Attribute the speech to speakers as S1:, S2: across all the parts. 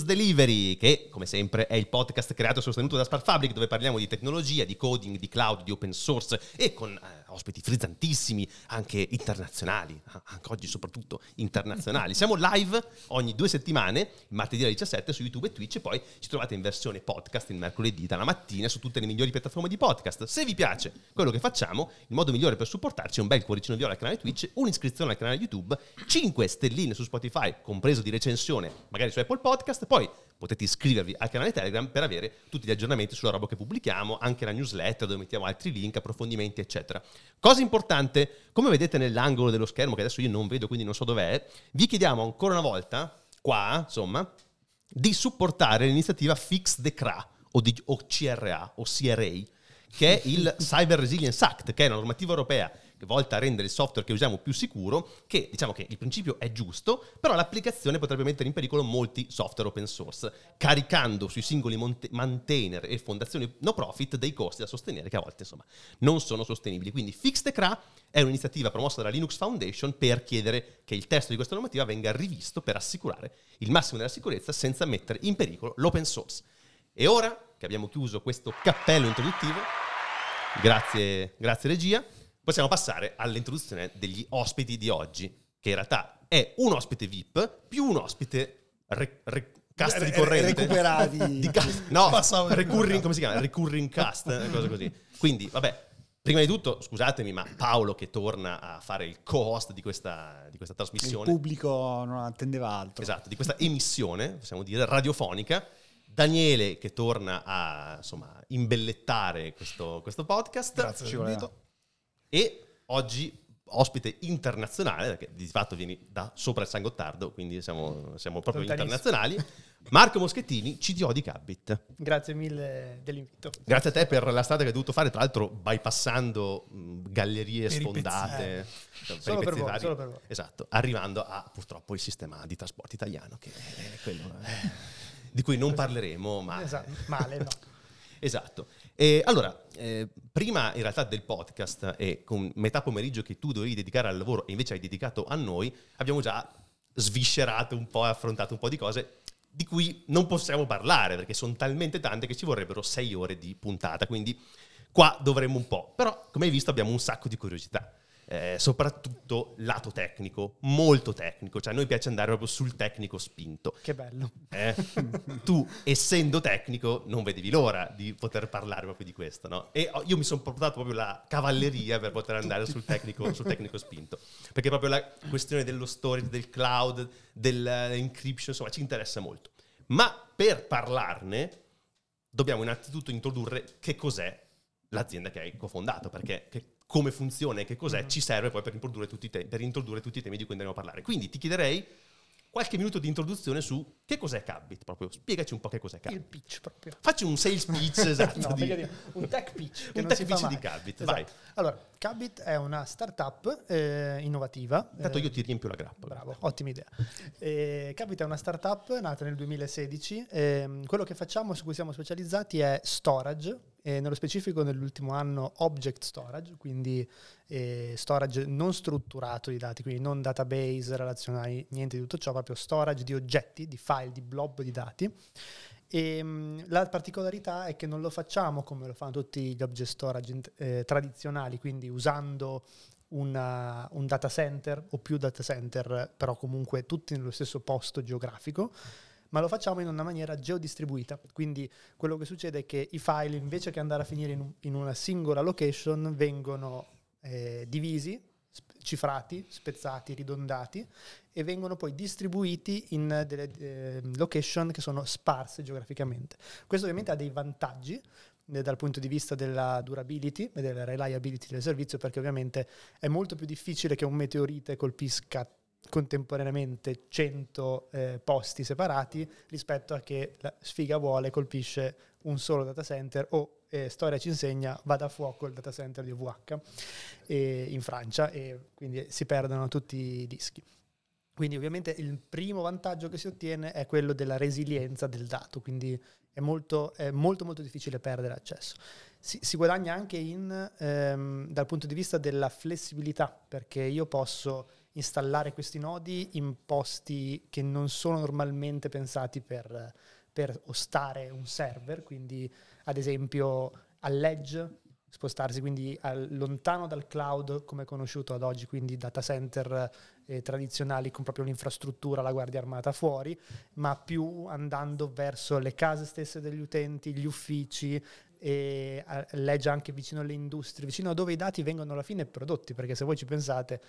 S1: Continuous Delivery, che come sempre è il podcast creato e sostenuto da Spark Fabric, dove parliamo di tecnologia, di coding, di cloud, di open source e con eh, ospiti frizzantissimi, anche internazionali, anche oggi soprattutto internazionali. Siamo live ogni due settimane, martedì alle 17 su YouTube e Twitch e poi ci trovate in versione podcast il mercoledì dalla mattina su tutte le migliori piattaforme di podcast. Se vi piace quello che facciamo, il modo migliore per supportarci è un bel cuoricino viola al canale Twitch, un'iscrizione al canale YouTube, 5 stelline su Spotify, compreso di recensione, magari su Apple Podcast, poi potete iscrivervi al canale Telegram per avere tutti gli aggiornamenti sulla roba che pubblichiamo, anche la newsletter dove mettiamo altri link, approfondimenti, eccetera. Cosa importante, come vedete nell'angolo dello schermo, che adesso io non vedo, quindi non so dov'è, vi chiediamo ancora una volta, qua, insomma, di supportare l'iniziativa Fix the CRA, o, di, o CRA, o CRA, che è il Cyber Resilience Act, che è una normativa europea volta a rendere il software che usiamo più sicuro, che diciamo che il principio è giusto, però l'applicazione potrebbe mettere in pericolo molti software open source, caricando sui singoli monte- maintainer e fondazioni no profit dei costi da sostenere che a volte insomma non sono sostenibili. Quindi Fix the CRA è un'iniziativa promossa dalla Linux Foundation per chiedere che il testo di questa normativa venga rivisto per assicurare il massimo della sicurezza senza mettere in pericolo l'open source. E ora che abbiamo chiuso questo cappello introduttivo, grazie, grazie regia, possiamo passare all'introduzione degli ospiti di oggi, che in realtà è un ospite VIP più un ospite re, re, cast
S2: Re-
S1: ricorrente.
S2: recuperati.
S1: Di cast, no, recurring, come si chiama? Recurring cast, una cosa così. Quindi, vabbè, prima di tutto, scusatemi, ma Paolo che torna a fare il co-host di questa, di questa
S2: Il
S1: trasmissione.
S2: pubblico non attendeva altro.
S1: Esatto, di questa emissione, possiamo dire, radiofonica. Daniele che torna a insomma imbellettare questo, questo podcast.
S3: Grazie
S2: Ci voleva.
S1: E oggi ospite internazionale, perché di fatto vieni da sopra il San Gottardo, quindi siamo, siamo proprio internazionali. Marco Moschettini, CTO di Cabit.
S4: Grazie mille dell'invito.
S1: Grazie a te per la strada che hai dovuto fare, tra l'altro bypassando gallerie
S3: Peripezie.
S1: sfondate. cioè,
S4: Solo per voi, solo per voi.
S1: Esatto, arrivando a purtroppo il sistema di trasporto italiano, che è quello eh, di cui non parleremo, ma...
S4: Esatto, male, no.
S1: Esatto. E allora, eh, prima in realtà del podcast e con metà pomeriggio che tu dovevi dedicare al lavoro e invece hai dedicato a noi, abbiamo già sviscerato un po' e affrontato un po' di cose di cui non possiamo parlare perché sono talmente tante che ci vorrebbero sei ore di puntata, quindi qua dovremmo un po'. Però, come hai visto, abbiamo un sacco di curiosità. Eh, soprattutto lato tecnico, molto tecnico, cioè a noi piace andare proprio sul tecnico spinto.
S4: Che bello.
S1: Eh? tu, essendo tecnico, non vedevi l'ora di poter parlare proprio di questo, no? E ho- io mi sono portato proprio la cavalleria per poter andare sul tecnico, sul tecnico spinto. Perché proprio la questione dello storage, del cloud, dell'encryption, insomma, ci interessa molto. Ma per parlarne, dobbiamo innanzitutto introdurre che cos'è l'azienda che hai cofondato, perché che- come funziona e che cos'è ci serve poi per introdurre, tutti i te- per introdurre tutti i temi di cui andremo a parlare. Quindi ti chiederei qualche minuto di introduzione su che cos'è Cabbit, proprio spiegaci un po' che cos'è
S4: Il
S1: Cabbit.
S4: pitch proprio.
S1: Facci un sales pitch esatto
S4: No,
S1: di,
S4: un tech pitch.
S1: Un tech pitch di Cabbit,
S4: Esatto.
S1: vai.
S4: Allora, Cabit è una startup eh, innovativa.
S1: Intanto
S4: eh,
S1: io ti riempio la grappa.
S4: Bravo, ottima idea. Eh, Capita è una startup nata nel 2016. ehm, quello che facciamo, su cui siamo specializzati, è storage, e nello specifico nell'ultimo anno object storage, quindi eh, storage non strutturato di dati, quindi non database relazionali, niente di tutto ciò, proprio storage di oggetti, di file, di blob di dati. E, mh, la particolarità è che non lo facciamo come lo fanno tutti gli object storage eh, tradizionali, quindi usando una- un data center o più data center, però comunque tutti nello stesso posto geografico, ma lo facciamo in una maniera geodistribuita. Quindi quello che succede è che i file, invece che andare a finire in, un- in una singola location, vengono eh, divisi, sp- cifrati, spezzati, ridondati e vengono poi distribuiti in delle eh, location che sono sparse geograficamente. Questo ovviamente ha dei vantaggi eh, dal punto di vista della durability e della reliability del servizio perché ovviamente è molto più difficile che un meteorite colpisca contemporaneamente 100 eh, posti separati rispetto a che la sfiga vuole colpisce un solo data center o eh, storia ci insegna vada a fuoco il data center di OVH eh, in Francia e quindi si perdono tutti i dischi. Quindi ovviamente il primo vantaggio che si ottiene è quello della resilienza del dato, quindi è molto, è molto, molto difficile perdere accesso. Si, si guadagna anche in, ehm, dal punto di vista della flessibilità, perché io posso installare questi nodi in posti che non sono normalmente pensati per, per ostare un server, quindi ad esempio all'edge, spostarsi quindi al, lontano dal cloud come è conosciuto ad oggi, quindi data center eh, tradizionali con proprio l'infrastruttura, la guardia armata fuori, ma più andando verso le case stesse degli utenti, gli uffici, e legge anche vicino alle industrie, vicino a dove i dati vengono alla fine prodotti, perché se voi ci pensate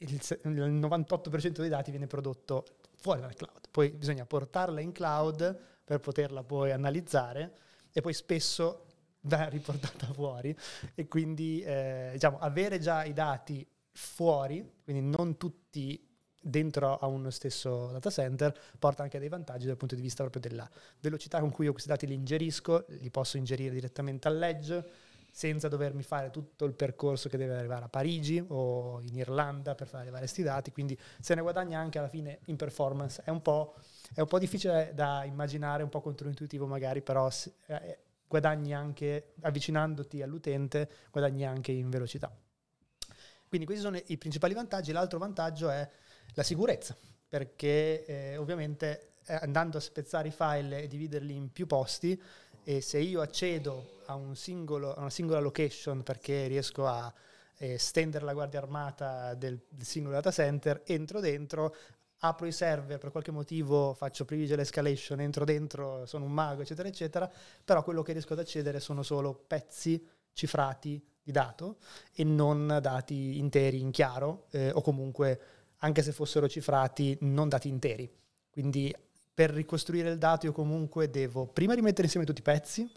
S4: il, il 98% dei dati viene prodotto fuori dal cloud, poi bisogna portarla in cloud per poterla poi analizzare e poi spesso va riportata fuori. E quindi eh, diciamo avere già i dati fuori, quindi non tutti dentro a uno stesso data center porta anche dei vantaggi dal punto di vista proprio della velocità con cui io questi dati li ingerisco, li posso ingerire direttamente all'edge senza dovermi fare tutto il percorso che deve arrivare a Parigi o in Irlanda per fare arrivare questi dati, quindi se ne guadagna anche alla fine in performance. È un po', è un po difficile da immaginare, un po' controintuitivo magari, però eh, guadagni anche, avvicinandoti all'utente, guadagni anche in velocità. Quindi questi sono i principali vantaggi. L'altro vantaggio è la sicurezza, perché eh, ovviamente eh, andando a spezzare i file e dividerli in più posti, e se io accedo a, un singolo, a una singola location perché riesco a eh, stendere la guardia armata del, del singolo data center, entro dentro, apro i server, per qualche motivo faccio privilege escalation, entro dentro, sono un mago, eccetera, eccetera, però quello che riesco ad accedere sono solo pezzi cifrati di dato e non dati interi in chiaro eh, o comunque anche se fossero cifrati, non dati interi. Quindi per ricostruire il dato io comunque devo prima rimettere insieme tutti i pezzi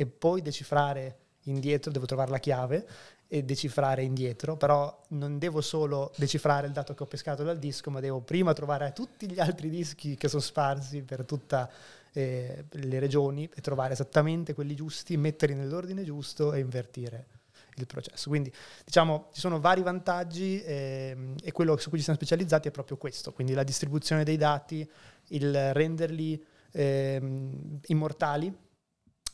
S4: e poi decifrare indietro, devo trovare la chiave e decifrare indietro, però non devo solo decifrare il dato che ho pescato dal disco, ma devo prima trovare tutti gli altri dischi che sono sparsi per tutte eh, le regioni e trovare esattamente quelli giusti, metterli nell'ordine giusto e invertire il processo. Quindi diciamo ci sono vari vantaggi ehm, e quello su cui ci siamo specializzati è proprio questo, quindi la distribuzione dei dati, il renderli ehm, immortali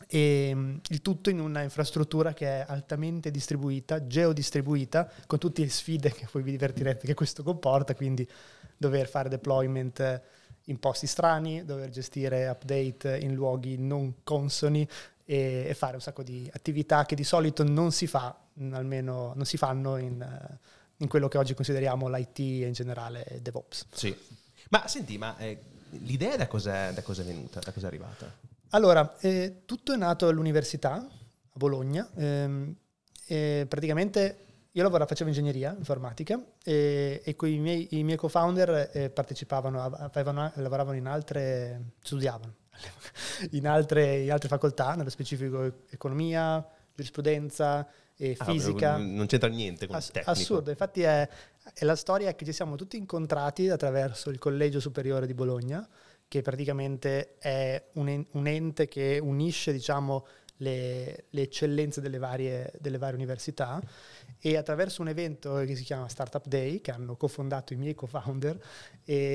S4: e ehm, il tutto in una infrastruttura che è altamente distribuita, geodistribuita, con tutte le sfide che poi vi divertirete che questo comporta, quindi dover fare deployment in posti strani, dover gestire update in luoghi non consoni, e, e, fare un sacco di attività che di solito non si fa, almeno non si fanno in, in quello che oggi consideriamo l'IT e in generale DevOps.
S1: Sì. Ma senti, ma eh, l'idea da cos'è, da cos'è venuta, da cos'è arrivata?
S4: Allora, eh, tutto è nato all'università a Bologna. Ehm, praticamente io lavoravo, facevo ingegneria informatica e, e i, miei, i miei co-founder eh, partecipavano, avevano, lavoravano in altre, studiavano in altre, in altre facoltà, nello specifico economia, giurisprudenza e ah, fisica.
S1: Ah, non c'entra niente con Ass- tecnico.
S4: Assurdo, infatti è, è, la storia che ci siamo tutti incontrati attraverso il Collegio Superiore di Bologna, che praticamente è un, un ente che unisce diciamo, le, le eccellenze delle varie, delle varie università e attraverso un evento che si chiama Startup Day, che hanno cofondato i miei co-founder,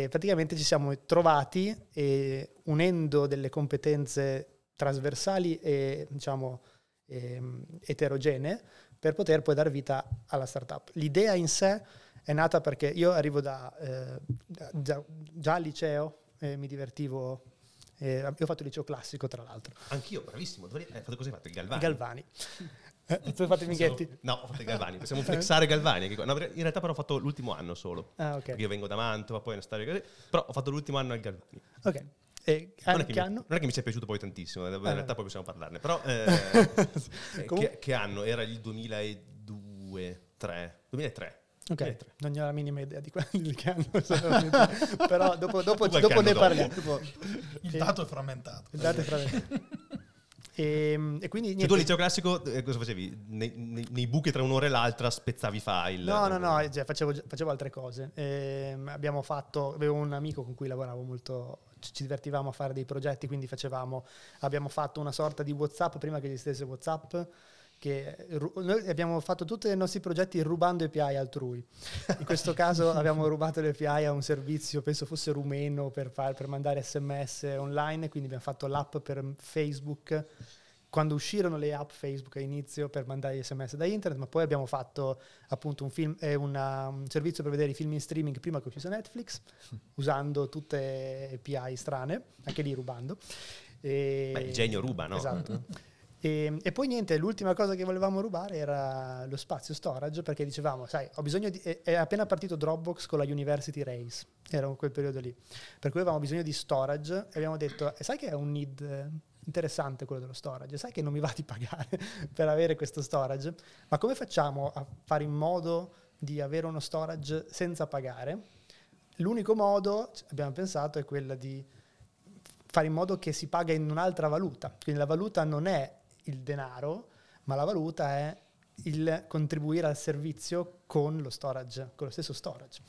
S4: praticamente ci siamo trovati e unendo delle competenze trasversali e diciamo ehm, eterogenee per poter poi dar vita alla startup. L'idea in sé è nata perché io arrivo da, eh, già, già, al liceo, eh, mi divertivo eh, io ho fatto il liceo classico, tra l'altro.
S1: Anch'io, bravissimo. Dove, eh, cosa hai fatto? Il Galvani?
S4: Galvani. Eh, tu hai fatto i Mighetti?
S1: No, ho fatto i Galvani. Possiamo flexare Galvani. No, in realtà però ho fatto l'ultimo anno solo.
S4: Ah, ok.
S1: Perché io vengo da Mantova, poi una storia così. Però ho fatto l'ultimo anno al Galvani.
S4: Ok.
S1: E non, è che mi, non è che mi sia piaciuto poi tantissimo, in realtà ah, poi possiamo parlarne. Però eh, che, che, anno? Era il 2002, 3, 2003.
S4: Ok, non ho la minima idea di quelli che hanno, però dopo, dopo, dopo ne parliamo.
S2: il dato è frammentato.
S4: Il dato è frammentato. E, ehm, e, quindi
S1: niente. Cioè, tu al liceo classico eh, cosa facevi? Nei, nei, nei, buchi tra un'ora e l'altra spezzavi file?
S4: No, no, no, cioè, facevo, facevo, altre cose. E, ehm, abbiamo fatto, avevo un amico con cui lavoravo molto, ci divertivamo a fare dei progetti, quindi facevamo, abbiamo fatto una sorta di WhatsApp prima che esistesse WhatsApp che noi abbiamo fatto tutti i nostri progetti rubando API altrui. In questo caso abbiamo rubato le API a un servizio, penso fosse rumeno, per, far, per mandare sms online, quindi abbiamo fatto l'app per Facebook quando uscirono le app Facebook a inizio per mandare sms da internet, ma poi abbiamo fatto appunto un, film, eh, una, un servizio per vedere i film in streaming prima che uscisse Netflix, usando tutte API strane, anche lì rubando.
S1: E, Beh, il genio ruba, no?
S4: Esatto. E, e, poi niente, l'ultima cosa che volevamo rubare era lo spazio storage perché dicevamo, sai, ho bisogno di... È appena partito Dropbox con la University Race, era in quel periodo lì, per cui avevamo bisogno di storage e abbiamo detto, sai che è un need interessante quello dello storage, sai che non mi va di pagare per avere questo storage, ma come facciamo a fare in modo di avere uno storage senza pagare? L'unico modo, abbiamo pensato, è quella di fare in modo che si paga in un'altra valuta. Quindi la valuta non è il denaro, ma la valuta è il contribuire al servizio con lo storage, con lo stesso storage.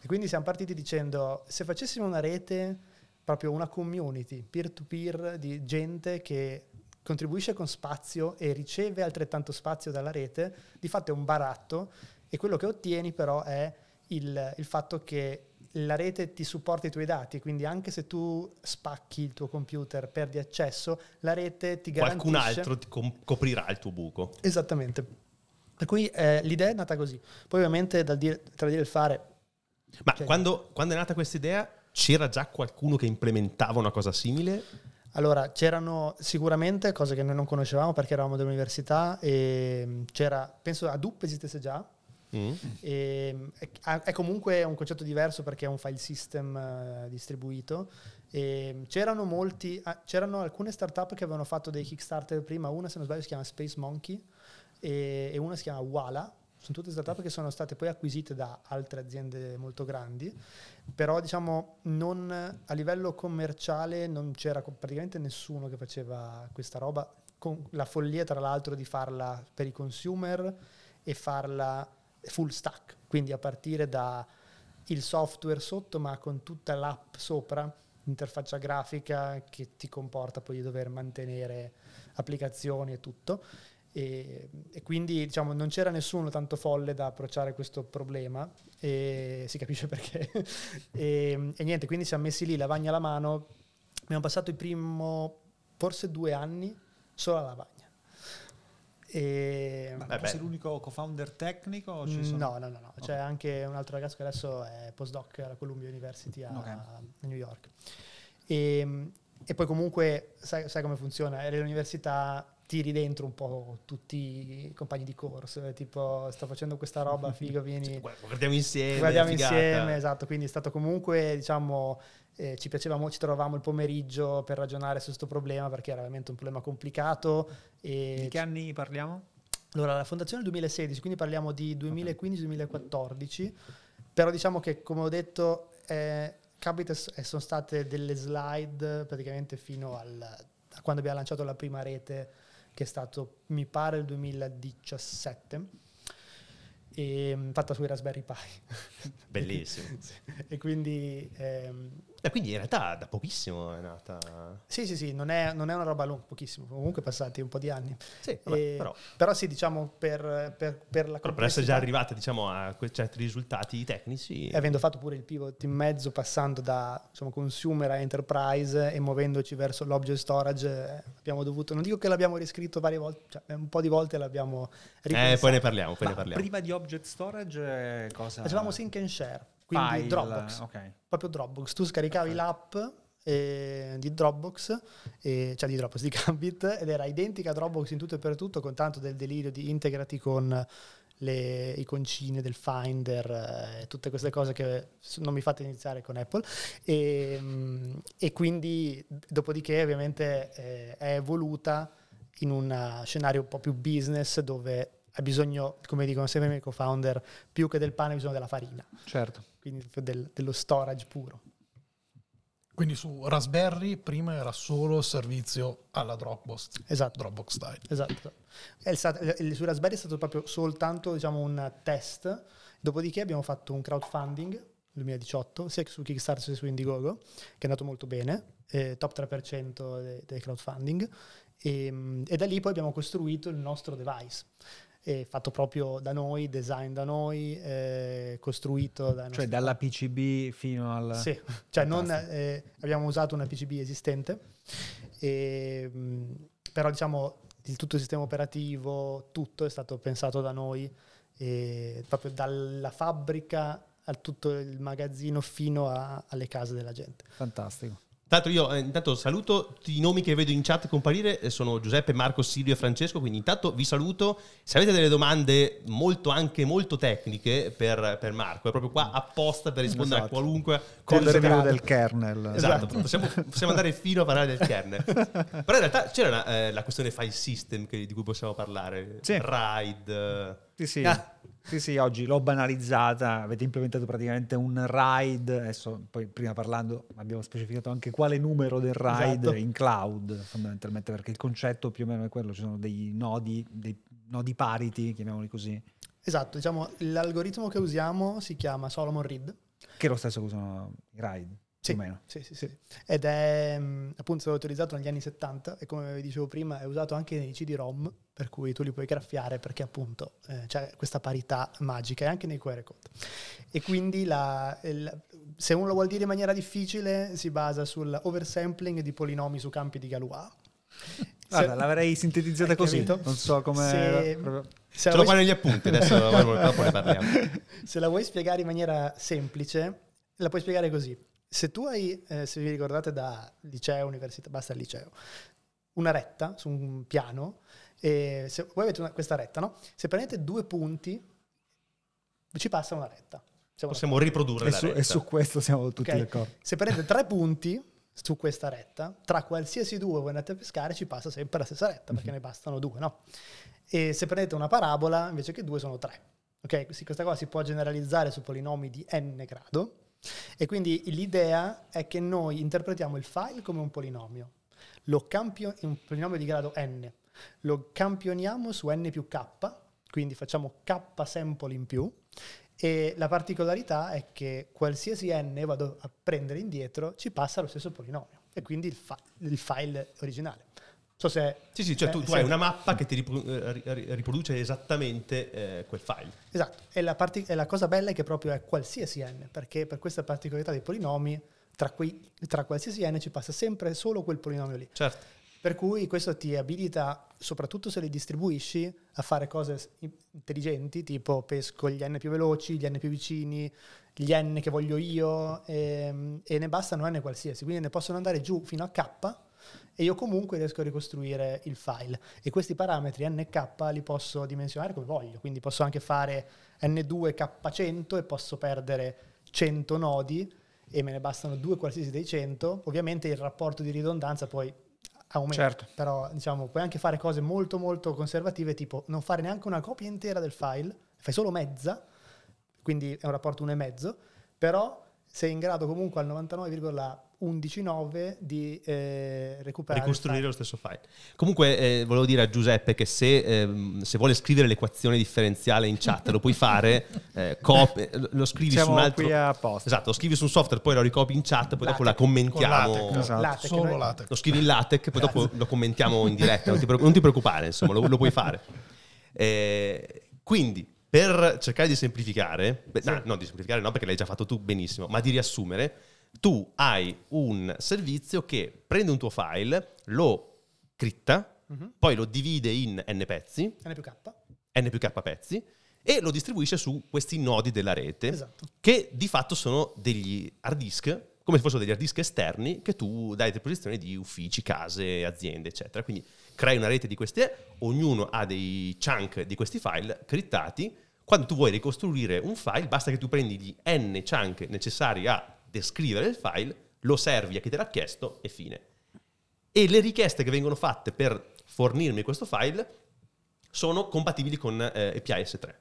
S4: E quindi siamo partiti dicendo, se facessimo una rete proprio una community peer-to-peer di gente che contribuisce con spazio e riceve altrettanto spazio dalla rete, di fatto è un baratto e quello che ottieni però è il, il fatto che la rete ti supporta i tuoi dati, quindi anche se tu spacchi il tuo computer, perdi accesso, la rete ti garantisce...
S1: Qualcun altro ti com- coprirà il tuo buco.
S4: Esattamente. Per cui eh, l'idea è nata così. Poi ovviamente dal dire, tra dire e il fare...
S1: Ma cioè, quando, quando è nata questa idea c'era già qualcuno che implementava una cosa simile?
S4: Allora, c'erano sicuramente cose che noi non conoscevamo perché eravamo dell'università e mm, c'era, penso Hadoop esistesse già, mm. e, mm, è, comunque un concetto diverso perché è un file system uh, distribuito. E c'erano, molti, uh, c'erano alcune startup che avevano fatto dei Kickstarter prima, una se non sbaglio si chiama Space Monkey e, e una si chiama Wala, sono tutte startup che sono state poi acquisite da altre aziende molto grandi, però diciamo non, a livello commerciale non c'era praticamente nessuno che faceva questa roba, con la follia tra l'altro di farla per i consumer e farla full stack, quindi a partire da il software sotto ma con tutta l'app sopra, interfaccia grafica che ti comporta poi di dover mantenere applicazioni e tutto. E, e, quindi diciamo, non c'era nessuno tanto folle da approcciare questo problema e si capisce perché. e, e, niente, quindi siamo messi lì, lavagna alla mano. Abbiamo passato i primi forse due anni solo a lavagna.
S3: E Ma tu sei l'unico co-founder tecnico?
S4: no, no, no, no. c'è anche un altro ragazzo che adesso è postdoc alla Columbia University a, okay. a New York. E, e, poi comunque sai, sai come funziona? È l'università tiri dentro un po' tutti i compagni di corso, eh, tipo sto facendo questa roba, figo, vieni...
S1: guardiamo insieme.
S4: Guardiamo figata. insieme, esatto, quindi è stato comunque, diciamo, eh, ci piaceva, ci trovavamo il pomeriggio per ragionare su questo problema perché era veramente un problema complicato.
S3: E di che anni parliamo?
S4: Allora, la fondazione è il 2016, quindi parliamo di 2015-2014, però diciamo che, come ho detto, eh, capita, sono state delle slide praticamente fino al, a quando abbiamo lanciato la prima rete che è stato, mi pare, il 2017, e, fatta sui Raspberry Pi.
S1: Bellissimo.
S4: E quindi... Ehm,
S1: e quindi in realtà da pochissimo è nata.
S4: Sì, sì, sì, non è, non è una roba lunga, pochissimo, comunque passati un po' di anni.
S1: Sì, vabbè, e, però.
S4: però. sì, diciamo, per, per, per la
S1: però per essere già arrivata diciamo, a certi risultati tecnici.
S4: E avendo fatto pure il pivot in mezzo, passando da insomma, consumer a enterprise e muovendoci verso l'object storage, eh, abbiamo dovuto, non dico che l'abbiamo riscritto varie volte, cioè un po' di volte l'abbiamo
S1: ripensato. Eh, poi ne parliamo, poi ne parliamo.
S3: Prima di object storage cosa?
S4: Facevamo sync and share quindi File, Dropbox, okay. proprio Dropbox. Tu scaricavi Perfetto. l'app eh, di Dropbox, eh, cioè di Dropbox, di Gambit, ed era identica a Dropbox in tutto e per tutto, con tanto del delirio di integrati con le iconcine del Finder, eh, tutte queste cose che non mi fate iniziare con Apple. E, mm, e quindi, dopodiché, ovviamente eh, è evoluta in un scenario un po' più business dove ha bisogno, come dicono sempre i miei co-founder, più che del pane ha bisogno della farina.
S3: Certo.
S4: Quindi del, dello storage puro.
S2: Quindi su Raspberry prima era solo servizio alla Dropbox.
S4: Esatto.
S2: Dropbox style.
S4: Esatto. Stato, su Raspberry è stato proprio soltanto diciamo, un test, dopodiché abbiamo fatto un crowdfunding nel 2018, sia su Kickstarter sia su Indiegogo, che è andato molto bene, eh, top 3% del de crowdfunding, e, ehm, e da lì poi abbiamo costruito il nostro device è fatto proprio da noi, design da noi, eh, costruito da
S3: Cioè dalla PCB fino al...
S4: Sì, cioè non, eh, abbiamo usato una PCB esistente, e, mh, però diciamo il tutto il sistema operativo, tutto è stato pensato da noi, proprio dalla fabbrica a tutto il magazzino fino a- alle case della gente.
S3: Fantastico.
S1: Tra l'altro io eh, intanto saluto i nomi che vedo in chat comparire, eh, sono Giuseppe, Marco, Silvio e Francesco, quindi intanto vi saluto. Se avete delle domande molto, anche molto tecniche per, per Marco, è proprio qua apposta per rispondere
S3: Esatto.
S1: a qualunque cosa.
S4: grado.
S3: del kernel.
S1: Esatto, Possiamo, possiamo andare fino a parlare del kernel. Però in realtà c'era la, eh, la questione file system che- di cui possiamo parlare.
S3: Sì.
S1: RAID.
S3: Sì, sì.
S4: Ah.
S3: Sì, sì, oggi l'ho banalizzata, avete implementato praticamente un RAID, adesso poi prima parlando abbiamo specificato anche quale numero del RAID
S4: Esatto.
S3: in cloud fondamentalmente, perché il concetto più o meno è quello, ci sono dei nodi, dei nodi parity, chiamiamoli così,
S4: Esatto, diciamo, l'algoritmo che usiamo si chiama Solomon Reed.
S3: che è lo stesso che usano i RAID,
S4: Sì, sì, sì, sì. Ed è mh, appunto stato utilizzato negli anni 70 e come vi dicevo prima è usato anche nei CD-ROM, per cui tu li puoi graffiare perché appunto eh, c'è questa parità magica e anche nei QR code. E quindi la- il- se uno lo vuol dire in maniera difficile si basa sull'oversampling di polinomi su campi di Galois.
S3: Guarda,
S4: Se-
S3: l'avrei sintetizzata così,
S4: capito?
S3: non so come...
S4: Se-
S3: proprio-
S4: se
S1: Ce l'ho qua negli appunti, adesso dopo ne parliamo.
S4: Se la vuoi spiegare in maniera semplice, la puoi spiegare così. Se tu hai, eh, se vi ricordate da liceo, università, basta il liceo, una retta su un piano, e se voi avete una- questa retta, no? Se prendete due punti, ci passa una retta. Siamo
S1: Possiamo riprodurre
S3: E
S1: la
S3: su,
S1: retta.
S3: e su questo siamo tutti
S4: Ok.
S3: d'accordo.
S4: Se prendete tre punti su questa retta, tra qualsiasi due voi andate a pescare ci passa sempre la stessa retta, perché ne bastano due, no? E se prendete una parabola, invece che due sono tre. Ok? Questa cosa si può generalizzare su polinomi di n grado. E quindi l'idea è che noi interpretiamo il file come un polinomio, campio- un polinomio di grado n, lo campioniamo su n più k, quindi facciamo k sample in più, e la particolarità è che qualsiasi n vado a prendere indietro ci passa lo stesso polinomio. E quindi il, fi- il file originale. So se
S1: Sì, sì, cioè
S4: eh,
S1: tu, tu hai una mappa che ti eh, ri- ri- riproduce esattamente eh, quel file.
S4: Esatto, e la, parti- e la cosa bella è che proprio è qualsiasi n, perché per questa particolarità dei polinomi, tra, quei- tra qualsiasi n ci passa sempre solo quel polinomio lì.
S1: Certo.
S4: Per cui questo ti abilita, soprattutto se li distribuisci, a fare cose intelligenti, tipo pesco gli n più veloci, gli n più vicini, gli n che voglio io, ehm, e, ne bastano n qualsiasi, quindi ne possono andare giù fino a k e io comunque riesco a ricostruire il file. E questi parametri n e k li posso dimensionare come voglio, quindi posso anche fare n2 k100 e posso perdere 100 nodi e me ne bastano due qualsiasi dei 100. Ovviamente il rapporto di ridondanza poi aumenta,
S3: Certo.
S4: però diciamo puoi anche fare cose molto molto conservative, tipo non fare neanche una copia intera del file, fai solo mezza, quindi è un rapporto 1,5, però sei in grado comunque al 99,119 di eh, recuperare
S1: ricostruire lo stesso file. Comunque, eh, volevo dire a Giuseppe che se, ehm, se vuole scrivere l'equazione differenziale in chat, lo puoi fare, eh, cop- eh, lo scrivi su
S3: Siamo
S1: un altro...
S3: qui apposta.
S1: Esatto, lo scrivi su un software, poi lo ricopi in chat, poi dopo la
S4: LaTeX,
S1: commentiamo.
S2: con LaTeX.
S3: Esatto.
S4: LaTeX,
S2: Solo
S4: noi-
S2: latex.
S1: Lo scrivi in LaTeX, poi dopo lo commentiamo in diretta, non ti, non ti preoccupare, insomma, lo, lo puoi fare. Eh, quindi, per cercare di semplificare, beh, no, no, di semplificare no, perché l'hai già fatto tu benissimo, ma di riassumere, tu hai un servizio che prende un tuo file, lo critta,
S4: Mhm.
S1: poi lo divide in n pezzi,
S4: N più K.
S1: n più k pezzi, e lo distribuisce su questi nodi della rete
S4: Esatto.
S1: che di fatto sono degli hard disk, come se fossero degli hard disk esterni che tu dai a disposizione di uffici, case, aziende, eccetera. Quindi crei una rete di queste, ognuno ha dei chunk di questi file crittati. Quando tu vuoi ricostruire un file, basta che tu prendi gli n chunk necessari a descrivere il file, lo servi a chi te l'ha chiesto e fine. E le richieste che vengono fatte per fornirmi questo file sono compatibili con eh, API S3.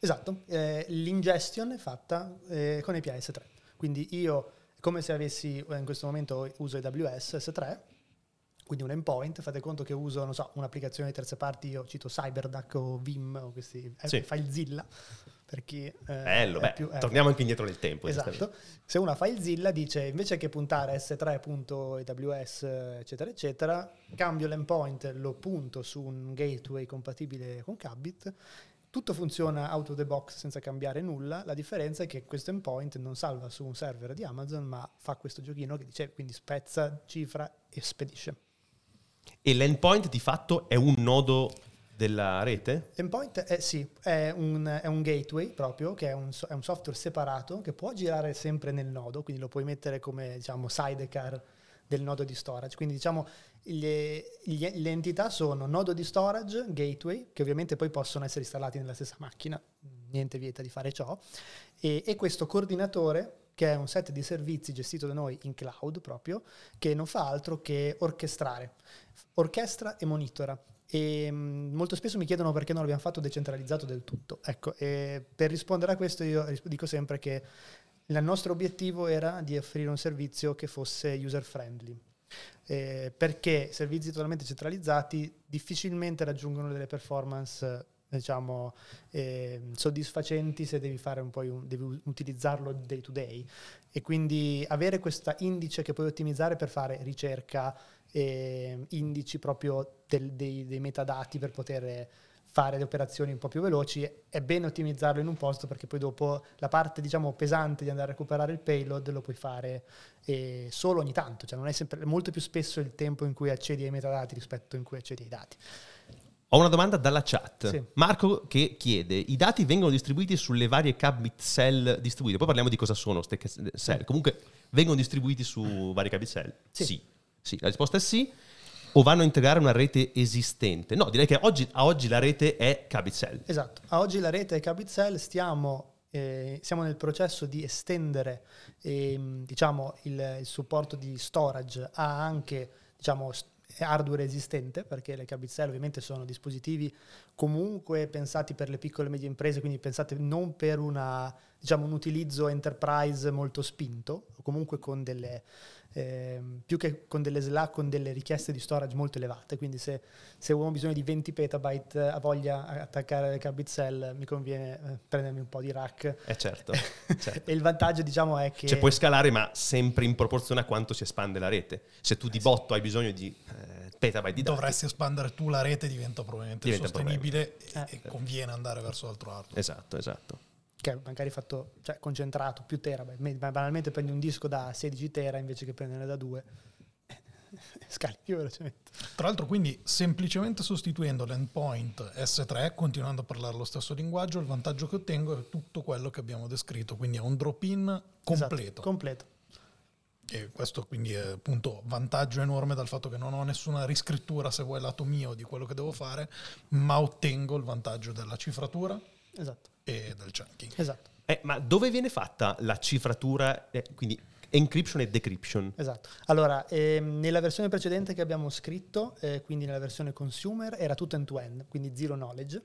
S4: Esatto, eh, l'ingestion è fatta eh, con API S3. Quindi io, come se avessi, eh, in questo momento uso AWS S3, quindi un endpoint, fate conto che uso, non so, un'applicazione di terze parti, io cito CyberDuck o Vim o questi eh,
S1: Sì.
S4: FileZilla, per chi... eh,
S1: Bello, beh,
S4: più- eh,
S1: torniamo anche indietro nel tempo.
S4: Esatto. Se una FileZilla dice invece che puntare s3.aws eccetera eccetera, cambio l'endpoint, lo punto su un gateway compatibile con Kabit, tutto funziona out of the box senza cambiare nulla, la differenza è che questo endpoint non salva su un server di Amazon, ma fa questo giochino che dice quindi spezza, cifra e spedisce.
S1: E l'endpoint di fatto è un nodo della rete?
S4: Endpoint è, sì, è un, è un gateway proprio, che è un, è un software separato che può girare sempre nel nodo, quindi lo puoi mettere come diciamo, sidecar del nodo di storage. Quindi diciamo le, le entità sono nodo di storage, gateway, che ovviamente poi possono essere installati nella stessa macchina, niente vieta di fare ciò, e, e questo coordinatore che è un set di servizi gestito da noi in cloud proprio, che non fa altro che orchestrare, orchestra e monitora. E mh, molto spesso mi chiedono perché non l'abbiamo fatto decentralizzato del tutto. Ecco, per rispondere a questo io dico sempre che il nostro obiettivo era di offrire un servizio che fosse user friendly. Eh, perché servizi totalmente centralizzati difficilmente raggiungono delle performance diciamo eh, soddisfacenti se devi un devi utilizzarlo day to day e quindi avere questo indice che puoi ottimizzare per fare ricerca eh, indici proprio del- dei, dei metadati per poter fare le operazioni un po' più veloci è bene ottimizzarlo in un posto perché poi dopo la parte diciamo pesante di andare a recuperare il payload lo puoi fare eh, solo ogni tanto cioè non è sempre molto più spesso il tempo in cui accedi ai metadati rispetto in cui accedi ai dati
S1: Ho una domanda dalla chat.
S4: Sì.
S1: Marco che chiede: i dati vengono distribuiti sulle varie cabit cell distribuite? Poi parliamo di cosa sono queste cell. Comunque vengono distribuiti su varie cabit cell?
S4: Sì.
S1: sì. Sì, la risposta è sì. O vanno a integrare una rete esistente? No, direi che oggi, a oggi la rete è cabit cell.
S4: Esatto, a oggi la rete Cabitcell stiamo, eh, siamo nel processo di estendere ehm, diciamo, il, il supporto di storage a anche diciamo, hardware esistente, perché le Cabitcell ovviamente sono dispositivi comunque pensati per le piccole e medie imprese, quindi pensate non per una, diciamo, un utilizzo enterprise molto spinto, o comunque con delle... ehm, più che con delle SLA, con delle richieste di storage molto elevate, quindi se se uno ha bisogno di 20 petabyte eh, ha voglia di attaccare le Cabit Cell, mi conviene eh, prendermi un po' di rack.
S1: Eh certo. certo.
S4: e il vantaggio, diciamo, è che...
S1: Cioè puoi scalare ma sempre in proporzione a quanto si espande la rete. Se tu di botto hai bisogno di eh, petabyte di dati,
S2: Dovresti espandere tu la rete, diventa probabilmente
S1: Diventa
S2: sostenibile e, e conviene andare verso altro hardware.
S1: Esatto, esatto.
S4: Che è magari fatto, cioè concentrato, più terabyte. Me- Banalmente prendi un disco da 16 tera invece che prenderne da 2. Scali più velocemente.
S2: Tra l'altro, quindi semplicemente sostituendo l'endpoint S3, continuando a parlare lo stesso linguaggio, il vantaggio che ottengo è tutto quello che abbiamo descritto, quindi è un drop-in completo.
S4: Esatto, completo.
S2: E questo quindi è appunto vantaggio enorme dal fatto che non ho nessuna riscrittura, se vuoi, lato mio di quello che devo fare, ma ottengo il vantaggio della cifratura
S4: Esatto,
S2: e del chunking.
S4: esatto.
S1: Eh, ma dove viene fatta la cifratura, eh, quindi encryption e decryption?
S4: Esatto. Allora, ehm, nella versione precedente che abbiamo scritto, eh, quindi nella versione consumer, era tutto end-to-end, quindi zero knowledge.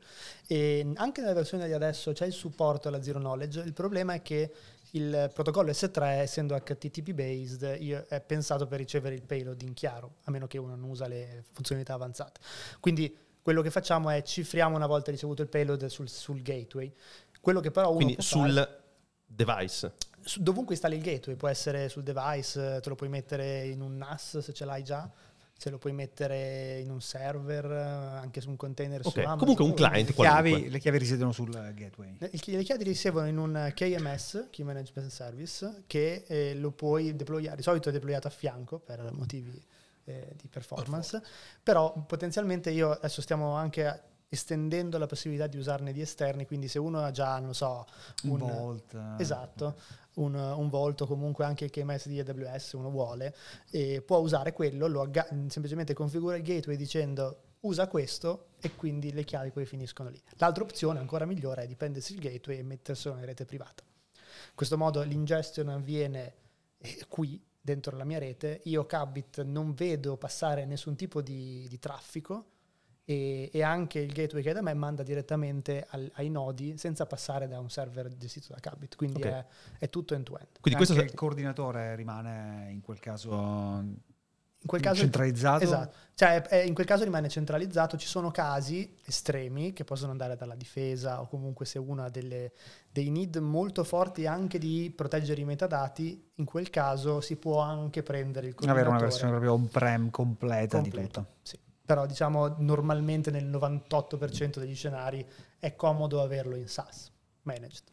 S4: E anche nella versione di adesso c'è il supporto alla zero knowledge. Il problema è che il protocollo S3, essendo HTTP based, io- è pensato per ricevere il payload in chiaro, a meno che uno non usa le funzionalità avanzate. Quindi quello che facciamo è cifriamo una volta ricevuto il payload sul, sul gateway. Quello che però uno
S1: Quindi sul
S4: fare-
S1: device.
S4: su- dovunque installi il gateway, può essere sul device, eh, te lo puoi mettere in un NAS se ce l'hai già, se lo puoi mettere in un server, eh, anche su un container su
S1: Ok,
S4: Amazon.
S1: comunque un client
S3: Le chiavi, le chiavi risiedono sul eh, gateway.
S4: Le le chiavi ricevono in un KMS, Key Management Service, che eh, lo puoi deployare, di solito è deployato a fianco per motivi eh, di performance, però potenzialmente io adesso stiamo anche estendendo la possibilità di usarne di esterni, quindi se uno ha già, non so,
S3: Un
S4: un,
S3: Vault. eh,
S4: Esatto, un, un volto comunque anche il KMS di AWS uno vuole, e può usare quello, lo agga- semplicemente configura il gateway dicendo usa questo e quindi le chiavi poi finiscono lì. L'altra opzione ancora migliore è di prendersi il gateway e metterselo in rete privata. In questo modo l'ingestion avviene eh, qui dentro la mia rete, io Cabit non vedo passare nessun tipo di, di traffico e, e anche il gateway che è da me manda direttamente al- ai nodi senza passare da un server gestito da Cabit, quindi
S1: Ok.
S4: è, è tutto end-to-end.
S1: Quindi
S3: Anche
S1: questo
S3: il coordinatore rimane in quel caso
S4: In quel caso
S3: centralizzato.
S4: Esatto, cioè è- è- in quel caso rimane centralizzato, ci sono casi estremi che possono andare dalla difesa o comunque se uno ha delle- dei need molto forti anche di proteggere i metadati, in quel caso si può anche prendere il
S3: avere
S4: coordinatore
S3: una versione proprio on-prem completa, di
S4: completo.
S3: tutto.
S4: Sì. Però diciamo normalmente nel 98% degli scenari è comodo averlo in SaaS, managed.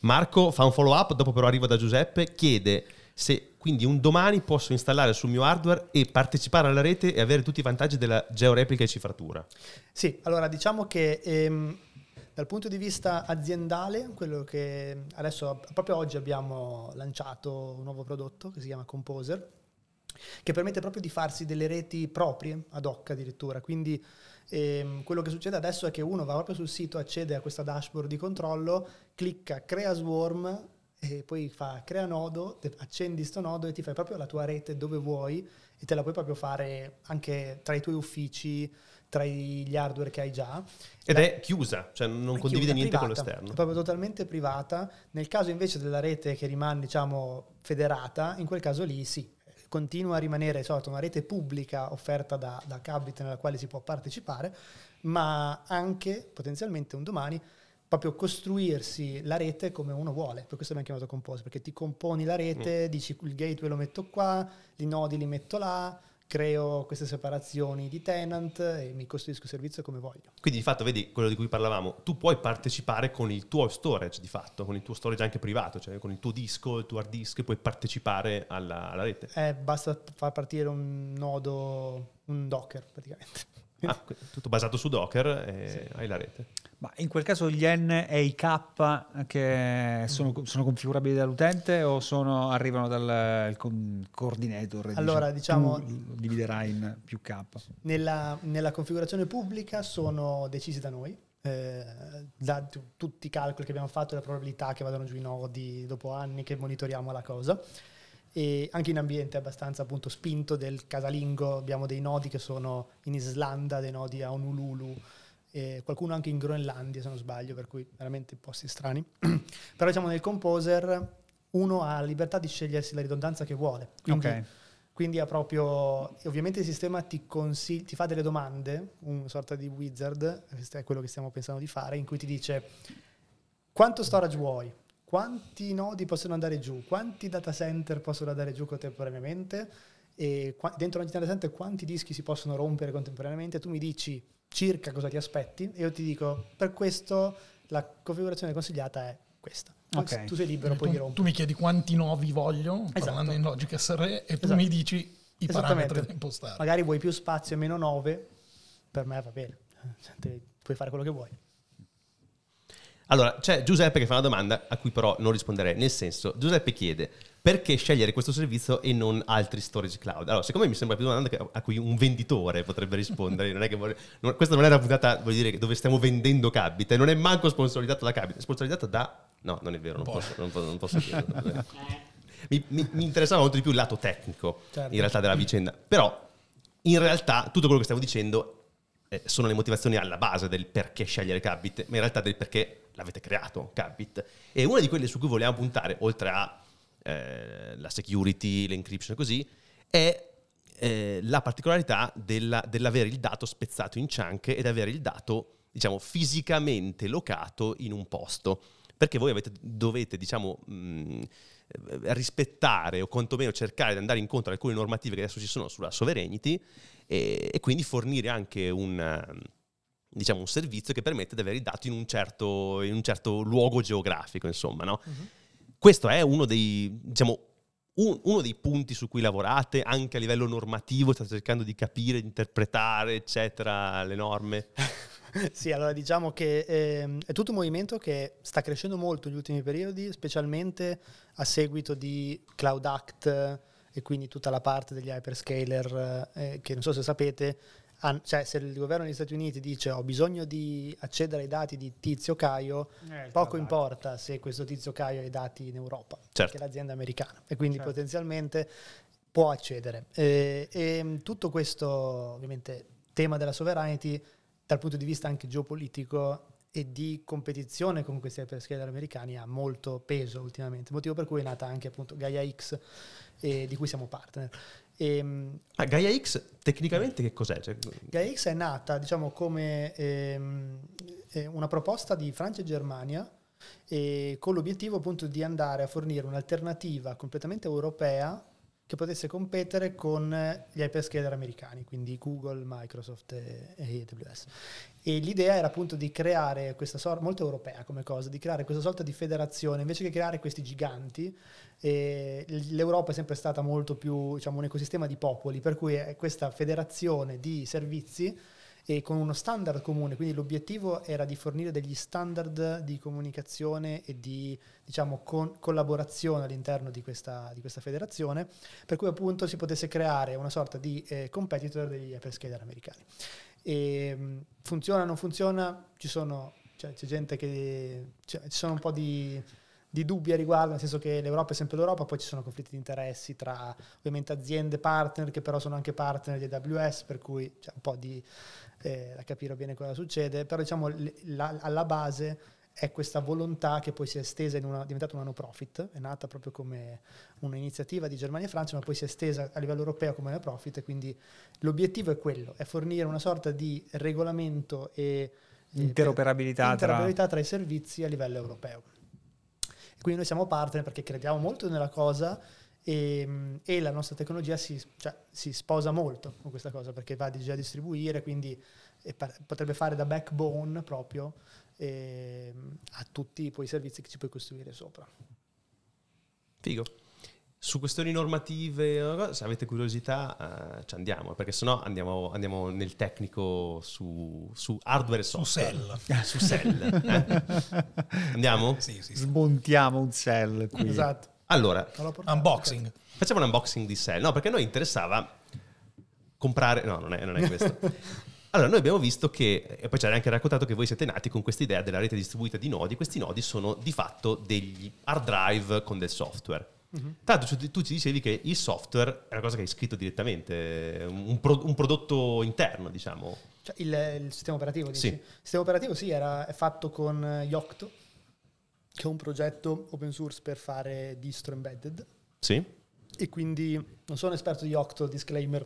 S1: Marco fa un follow up, dopo però arriva da Giuseppe, chiede se quindi un domani posso installare sul mio hardware e partecipare alla rete e avere tutti i vantaggi della georeplica e cifratura.
S4: Sì, allora diciamo che ehm, dal punto di vista aziendale, quello che adesso proprio oggi abbiamo lanciato un nuovo prodotto che si chiama Composer, che permette proprio di farsi delle reti proprie, ad hoc addirittura. Quindi ehm, quello che succede adesso è che uno va proprio sul sito, accede a questa dashboard di controllo, clicca crea swarm e poi fa crea nodo, accendi sto nodo e ti fai proprio la tua rete dove vuoi e te la puoi proprio fare anche tra i tuoi uffici, tra gli hardware che hai già.
S1: Ed
S4: La-
S1: è chiusa, cioè non condivide
S4: chiusa,
S1: niente con
S4: privata,
S1: l'esterno.
S4: È proprio totalmente privata. Nel caso invece della rete che rimane, diciamo, federata, in quel caso lì sì, continua a rimanere sorta, una rete pubblica offerta da, da Cabit nella quale si può partecipare, ma anche potenzialmente un domani proprio costruirsi la rete come uno vuole. Per questo abbiamo chiamato Compose, perché ti componi la rete, dici il gateway lo metto qua, i nodi li metto là, creo queste separazioni di tenant e mi costruisco il servizio come voglio.
S1: Quindi di fatto, vedi quello di cui parlavamo, tu puoi partecipare con il tuo storage di fatto, con il tuo storage anche privato, cioè con il tuo disco, il tuo hard disk, puoi partecipare alla, alla rete.
S4: Eh, basta far partire un nodo, un Docker praticamente.
S1: Ah, tutto basato su Docker e hai la rete.
S3: Ma in quel caso gli N e i K che sono, sono configurabili dall'utente o sono- arrivano dal il con- coordinator?
S4: Allora, diciamo-
S3: tu lo dividerai in più K.
S4: Nella, nella configurazione pubblica sono decisi da noi, eh, da tu- tutti i calcoli che abbiamo fatto, le probabilità che vadano giù i nodi dopo anni che monitoriamo la cosa. E anche in ambiente abbastanza appunto spinto del casalingo abbiamo dei nodi che sono in Islanda, dei nodi a Honolulu, e qualcuno anche in Groenlandia se non sbaglio, per cui veramente posti strani. Però diciamo nel composer uno ha la libertà di scegliersi la ridondanza che vuole. Quindi
S3: Ok.
S4: quindi ha proprio, ovviamente il sistema ti, consigli- ti fa delle domande, una sorta di wizard, questo è quello che stiamo pensando di fare, in cui ti dice quanto storage vuoi, quanti nodi possono andare giù, quanti data center possono andare giù contemporaneamente e qua- dentro ogni data center quanti dischi si possono rompere contemporaneamente, tu mi dici circa cosa ti aspetti e io ti dico per questo la configurazione consigliata è questa. Poi
S3: Ok.
S4: Tu sei libero poi di
S2: tu, tu
S4: rompere.
S2: mi chiedi quanti novi voglio,
S4: Esatto.
S2: parlando in Logic SRE, e tu
S4: Esatto.
S2: mi dici i parametri da impostare.
S4: Magari vuoi più spazio e meno 9, per me va bene. Te- puoi fare quello che vuoi.
S1: Allora, c'è Giuseppe che fa una domanda a cui però non risponderei, nel senso, Giuseppe chiede perché scegliere questo servizio e non altri storage cloud? Allora, secondo me mi sembra più una domanda a cui un venditore potrebbe rispondere, non è che vorrei- non- questa non è una puntata, voglio dire, dove stiamo vendendo Cabit, non è manco sponsorizzato da Cabit, è sponsorizzato da... No, non è vero, non posso, non posso, non posso dirlo. mi, mi- mi interessava molto di più il lato tecnico,
S4: Certo.
S1: in realtà, della vicenda, però in realtà tutto quello che stiamo dicendo eh, sono le motivazioni alla base del perché scegliere Cabit, ma in realtà del perché l'avete creato Cabit. E una di quelle su cui vogliamo puntare, oltre a eh, security, l'encryption e così, è eh, la particolarità della- dell'avere il dato spezzato in chunk ed avere il dato, diciamo, fisicamente locato in un posto. Perché voi avete- dovete, diciamo, mh, eh, rispettare o quantomeno cercare di andare incontro a alcune normative che adesso ci sono sulla sovereignty e, e quindi fornire anche un, diciamo, un servizio che permette di avere i dati in un certo, in un certo luogo geografico, insomma, no? Questo è uno dei, diciamo, un- uno dei punti su cui lavorate anche a livello normativo, state cercando di capire, di interpretare, eccetera, le norme.
S4: sì, allora diciamo che ehm, è tutto un movimento che sta crescendo molto negli ultimi periodi, specialmente a seguito di Cloud Act eh, e quindi tutta la parte degli hyperscaler eh, che non so se sapete, han- cioè se il governo degli Stati Uniti dice ho bisogno di accedere ai dati di Tizio Caio, poco importa se questo Tizio Caio ha i dati in Europa,
S1: Certo.
S4: che è l'azienda americana e quindi
S3: Certo.
S4: potenzialmente può accedere. Eh, e mh, tutto questo ovviamente tema della sovereignty dal punto di vista anche geopolitico e di competizione con questi hyperscaler americani ha molto peso ultimamente, motivo per cui è nata anche appunto Gaia X eh, di cui siamo partner. E, mh,
S1: Ah, Gaia X tecnicamente che cos'è? Cioè,
S4: Gaia X è nata diciamo come ehm, eh, una proposta di Francia e Germania e con l'obiettivo appunto di andare a fornire un'alternativa completamente europea che potesse competere con gli hyperscaler americani, quindi Google, Microsoft e, AWS. E l'idea era appunto di creare questa sorta, molto europea come cosa, di creare questa sorta di federazione, invece che creare questi giganti, eh, l'Europa è sempre stata molto più, diciamo, un ecosistema di popoli, per cui è questa federazione di servizi e con uno standard comune, quindi l'obiettivo era di fornire degli standard di comunicazione e di diciamo, con, collaborazione all'interno di questa, di questa, federazione, per cui appunto si potesse creare una sorta di eh, competitor degli hyperscaler americani. E, mh, mm, funziona non funziona? Ci sono, cioè, c'è gente che... Cioè, ci sono un po' di di dubbi a riguardo, nel senso che l'Europa è sempre l'Europa, poi ci sono conflitti di interessi tra ovviamente aziende partner che però sono anche partner di AWS, per cui c'è un po' di eh, da capire bene cosa succede, però diciamo la, alla base è questa volontà che poi si è estesa in una, è diventata una no profit, è nata proprio come un'iniziativa di Germania e Francia, ma poi si è estesa a livello europeo come no profit, e quindi l'obiettivo è quello, è fornire una sorta di regolamento e
S3: interoperabilità,
S4: interoperabilità tra... tra i servizi a livello europeo. Quindi noi siamo partner perché crediamo molto nella cosa e, e la nostra tecnologia si, cioè, si, sposa molto con questa cosa perché va già a distribuire, quindi potrebbe fare da backbone proprio eh, a tutti poi i servizi che ci puoi costruire sopra.
S1: Figo. Su questioni normative, se avete curiosità, uh, ci andiamo, perché sennò andiamo, andiamo nel tecnico su, su hardware e software.
S2: Su Cell.
S1: su Cell. Eh? Andiamo?
S3: Sì, sì, sì. Smontiamo un Cell qui.
S4: Esatto.
S1: Allora,
S2: unboxing.
S1: Facciamo un unboxing di Cell, no? Perché a noi interessava comprare... No, non è, non è questo. Allora, noi abbiamo visto che, e poi ci hai anche raccontato che voi siete nati con questa idea della rete distribuita di nodi. Questi nodi sono di fatto degli hard drive con del software. Uh-huh. Tra l'altro tu ci dicevi che il software è una cosa che hai scritto direttamente, un, pro, un prodotto interno, diciamo.
S4: Cioè il, il sistema operativo, dici?
S1: Sì.
S4: Il sistema operativo sì, era, è fatto con Yocto, che è un progetto open source per fare distro embedded.
S1: Sì.
S4: E quindi non sono esperto di Yocto, disclaimer,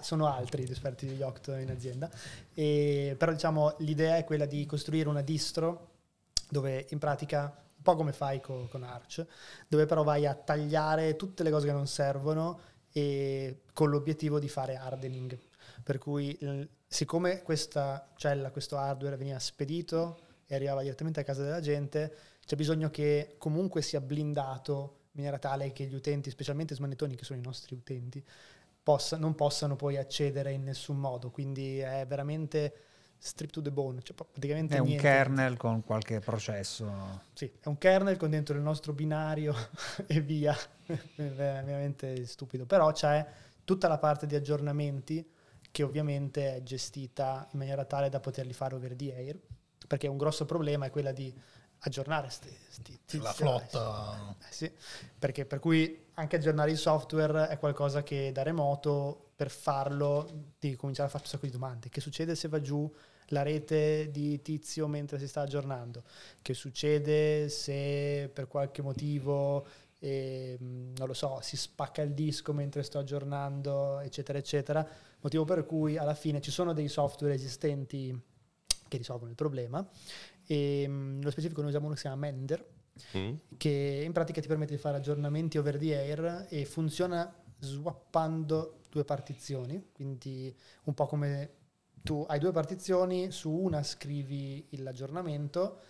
S4: sono altri gli esperti di Yocto in azienda, e, però diciamo l'idea è quella di costruire una distro dove in pratica un po' come fai con, con Arch, dove però vai a tagliare tutte le cose che non servono e con l'obiettivo di fare hardening. Per cui siccome questa cella, questo hardware veniva spedito e arrivava direttamente a casa della gente, c'è bisogno che comunque sia blindato in maniera tale che gli utenti, specialmente smanettoni che sono i nostri utenti, possa, non possano poi accedere in nessun modo. Quindi è veramente strip to the bone, cioè praticamente
S3: è un
S4: niente.
S3: kernel con qualche processo.
S4: Sì, è un kernel con dentro il nostro binario e via, è veramente stupido, però c'è tutta la parte di aggiornamenti che ovviamente è gestita in maniera tale da poterli fare over the air, perché un grosso problema è quella di aggiornare sti, sti, sti
S2: la flotta.
S4: Eh sì, perché per cui anche aggiornare il software è qualcosa che da remoto per farlo devi cominciare a fare un sacco di domande. Che succede se va giù la rete di tizio mentre si sta aggiornando? Che succede se per qualche motivo eh, non lo so, si spacca il disco mentre sto aggiornando, eccetera, eccetera. Motivo per cui alla fine ci sono dei software esistenti che risolvono il problema e mm, nello specifico noi usiamo uno che si chiama Mender, mm. che in pratica ti permette di fare aggiornamenti over the air e funziona swappando due partizioni, quindi un po' come tu hai due partizioni, su una scrivi l'aggiornamento,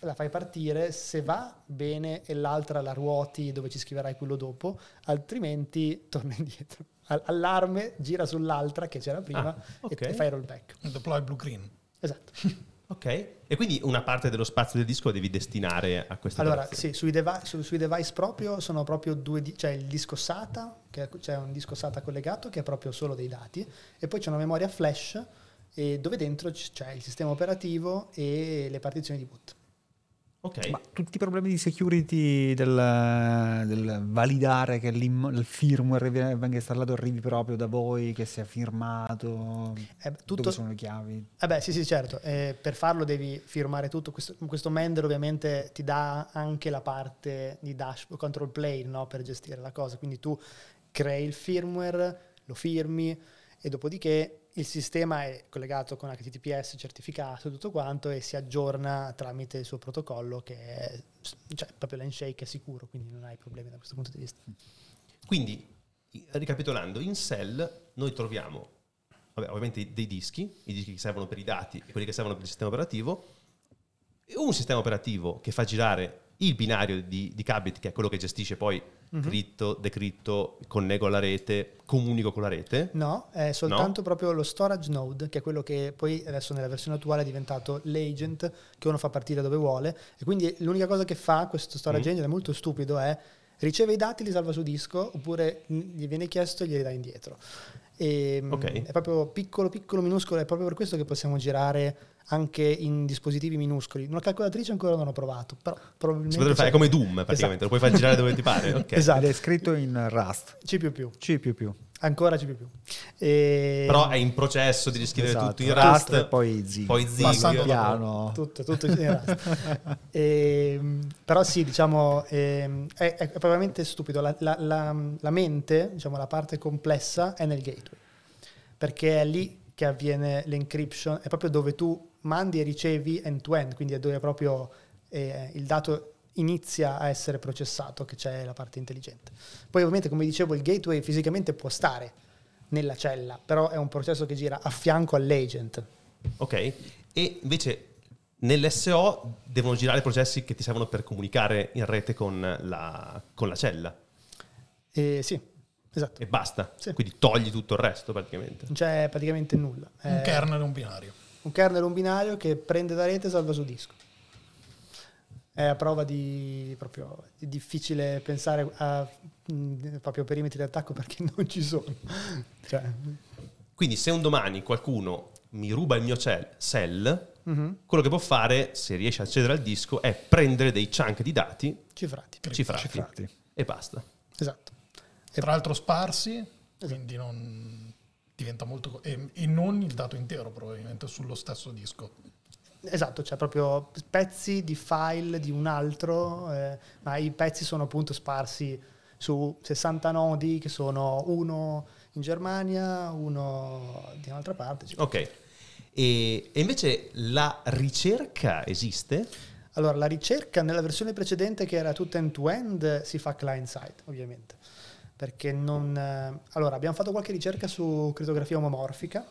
S4: la fai partire, se va bene e l'altra la ruoti dove ci scriverai quello dopo, altrimenti torna indietro. Allarme, gira sull'altra che c'era prima ah, okay. e fai rollback.
S2: Deploy blue green.
S4: Esatto.
S1: Ok, e quindi una parte dello spazio del disco la devi destinare a questa
S4: Allora, sì, sui, devi- su- sui, device proprio sono proprio due, di- c'è il disco SATA, che c'è un disco SATA collegato che è proprio solo dei dati, e poi c'è una memoria flash dove dentro c'è il sistema operativo e le partizioni di boot.
S3: Ok. Ma tutti i problemi di security del, del validare che il firmware venga installato arrivi proprio da voi, che sia firmato, eh, tutto, dove sono le chiavi?
S4: Eh beh, sì, sì, certo. Eh, per farlo devi firmare tutto. Questo, questo Mender ovviamente ti dà anche la parte di dashboard, control plane no? per gestire la cosa. Quindi tu crei il firmware, lo firmi e dopodiché il sistema è collegato con HTTPS certificato tutto quanto e si aggiorna tramite il suo protocollo che è cioè, proprio l'handshake è sicuro, quindi non hai problemi da questo punto di vista.
S1: Quindi, ricapitolando, in Cell noi troviamo vabbè, ovviamente dei dischi, i dischi che servono per i dati e quelli che servono per il sistema operativo, un sistema operativo che fa girare il binario di, di Cabit, che è quello che gestisce poi mm-hmm. critto, decritto, connego alla rete, comunico con la rete.
S4: No, è soltanto no? proprio lo storage node, che è quello che poi adesso nella versione attuale è diventato l'agent che uno fa partire dove vuole. E quindi l'unica cosa che fa questo storage mm. agent è molto stupido, è riceve i dati, li salva su disco, oppure gli viene chiesto e glieli dà indietro. E, ehm, okay. È proprio piccolo, piccolo, minuscolo, è proprio per questo che possiamo girare anche in dispositivi minuscoli. Una calcolatrice ancora non ho provato, però probabilmente...
S1: Si potrebbe fare come Doom praticamente, esatto. lo puoi far girare dove ti pare.
S3: Okay. Esatto. Ed è scritto in Rust.
S4: C++.
S3: C++.
S4: Ancora C++. E...
S1: Però è in processo di riscrivere
S3: esatto.
S1: tutto in Rust.
S3: Rust e poi Zing.
S1: Poi Zing.
S3: piano.
S4: Tutto, tutto in Rust. e, ehm, però sì, diciamo, è, è, è probabilmente stupido. La, la, la, la mente, diciamo, la parte complessa è nel gateway. Perché è lì che avviene l'encryption, è proprio dove tu mandi e ricevi end-to-end, quindi è dove proprio eh, il dato inizia a essere processato, che c'è la parte intelligente. Poi ovviamente, come dicevo, il gateway fisicamente può stare nella cella, però è un processo che gira a fianco all'agent.
S1: Ok, e invece nell'SO devono girare i processi che ti servono per comunicare in rete con la, con la cella.
S4: Eh, sì, esatto.
S1: E basta.
S4: Sì.
S1: Quindi togli tutto il resto praticamente.
S4: Non c'è praticamente nulla.
S2: Un eh, kernel e un binario.
S4: Un kernel e un binario che prende da rete e salva su disco è a prova di proprio è difficile pensare a mh, proprio perimetri di attacco perché non ci sono. cioè.
S1: Quindi se un domani qualcuno mi ruba il mio cell, cell mm-hmm. quello che può fare, se riesce a accedere al disco, è prendere dei chunk di dati
S4: cifrati,
S1: cifrati, cifrati. e basta.
S4: Esatto.
S2: Tra l'altro sparsi, esatto. quindi non diventa molto... E, e non il dato intero probabilmente sullo stesso disco.
S4: Esatto, cioè proprio pezzi di file di un altro, eh, ma i pezzi sono appunto sparsi su 60 nodi che sono uno in Germania, uno di un'altra parte.
S1: Cioè. Ok, e, e invece la ricerca esiste?
S4: Allora, la ricerca nella versione precedente che era tutta end-to-end si fa client-side, ovviamente. Perché non... Eh, allora, abbiamo fatto qualche ricerca su crittografia omomorfica,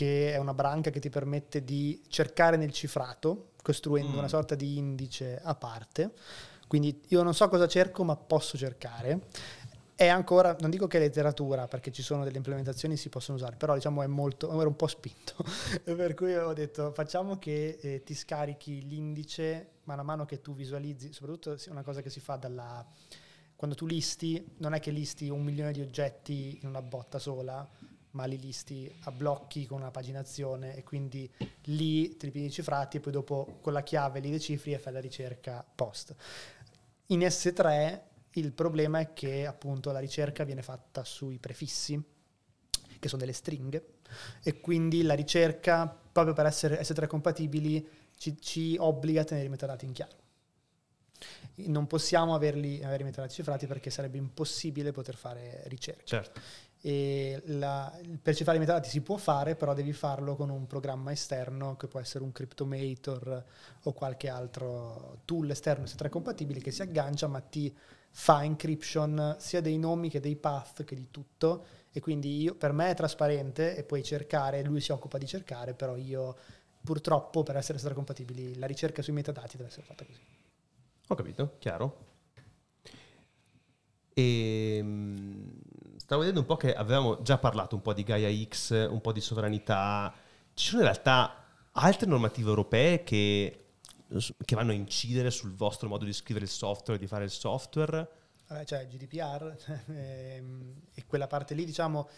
S4: che è una branca che ti permette di cercare nel cifrato, costruendo mm. una sorta di indice a parte. Quindi io non so cosa cerco, ma posso cercare. È ancora, non dico che è letteratura, perché ci sono delle implementazioni che si possono usare, però diciamo è molto, era un po' spinto. per cui ho detto facciamo che eh, ti scarichi l'indice man mano che tu visualizzi, soprattutto è una cosa che si fa dalla... Quando tu listi, non è che listi un milione di oggetti in una botta sola, ma li listi a blocchi con una paginazione e quindi lì te li cifrati e poi dopo con la chiave li decifri e fai la ricerca post. In S3 il problema è che appunto la ricerca viene fatta sui prefissi, che sono delle stringhe, e quindi la ricerca, proprio per essere S3 compatibili, ci, ci obbliga a tenere i metadati in chiaro. Non possiamo averli, avere i metadati cifrati perché sarebbe impossibile poter fare ricerca.
S1: Certo
S4: e la, per cifrare i metadati si può fare, però devi farlo con un programma esterno che può essere un Cryptomator o qualche altro tool esterno S3 compatibile che si aggancia ma ti fa encryption sia dei nomi che dei path che di tutto e quindi io, per me è trasparente e puoi cercare, lui si occupa di cercare, però io purtroppo per essere S3 compatibili la ricerca sui metadati deve essere fatta così.
S1: Ho capito, chiaro. Ehm, stavo vedendo un po' che avevamo già parlato un po' di Gaia X, un po' di sovranità. Ci sono in realtà altre normative europee che, che vanno a incidere sul vostro modo di scrivere il software, di fare il software?
S4: Vabbè, cioè GDPR ehm, e quella parte lì, diciamo,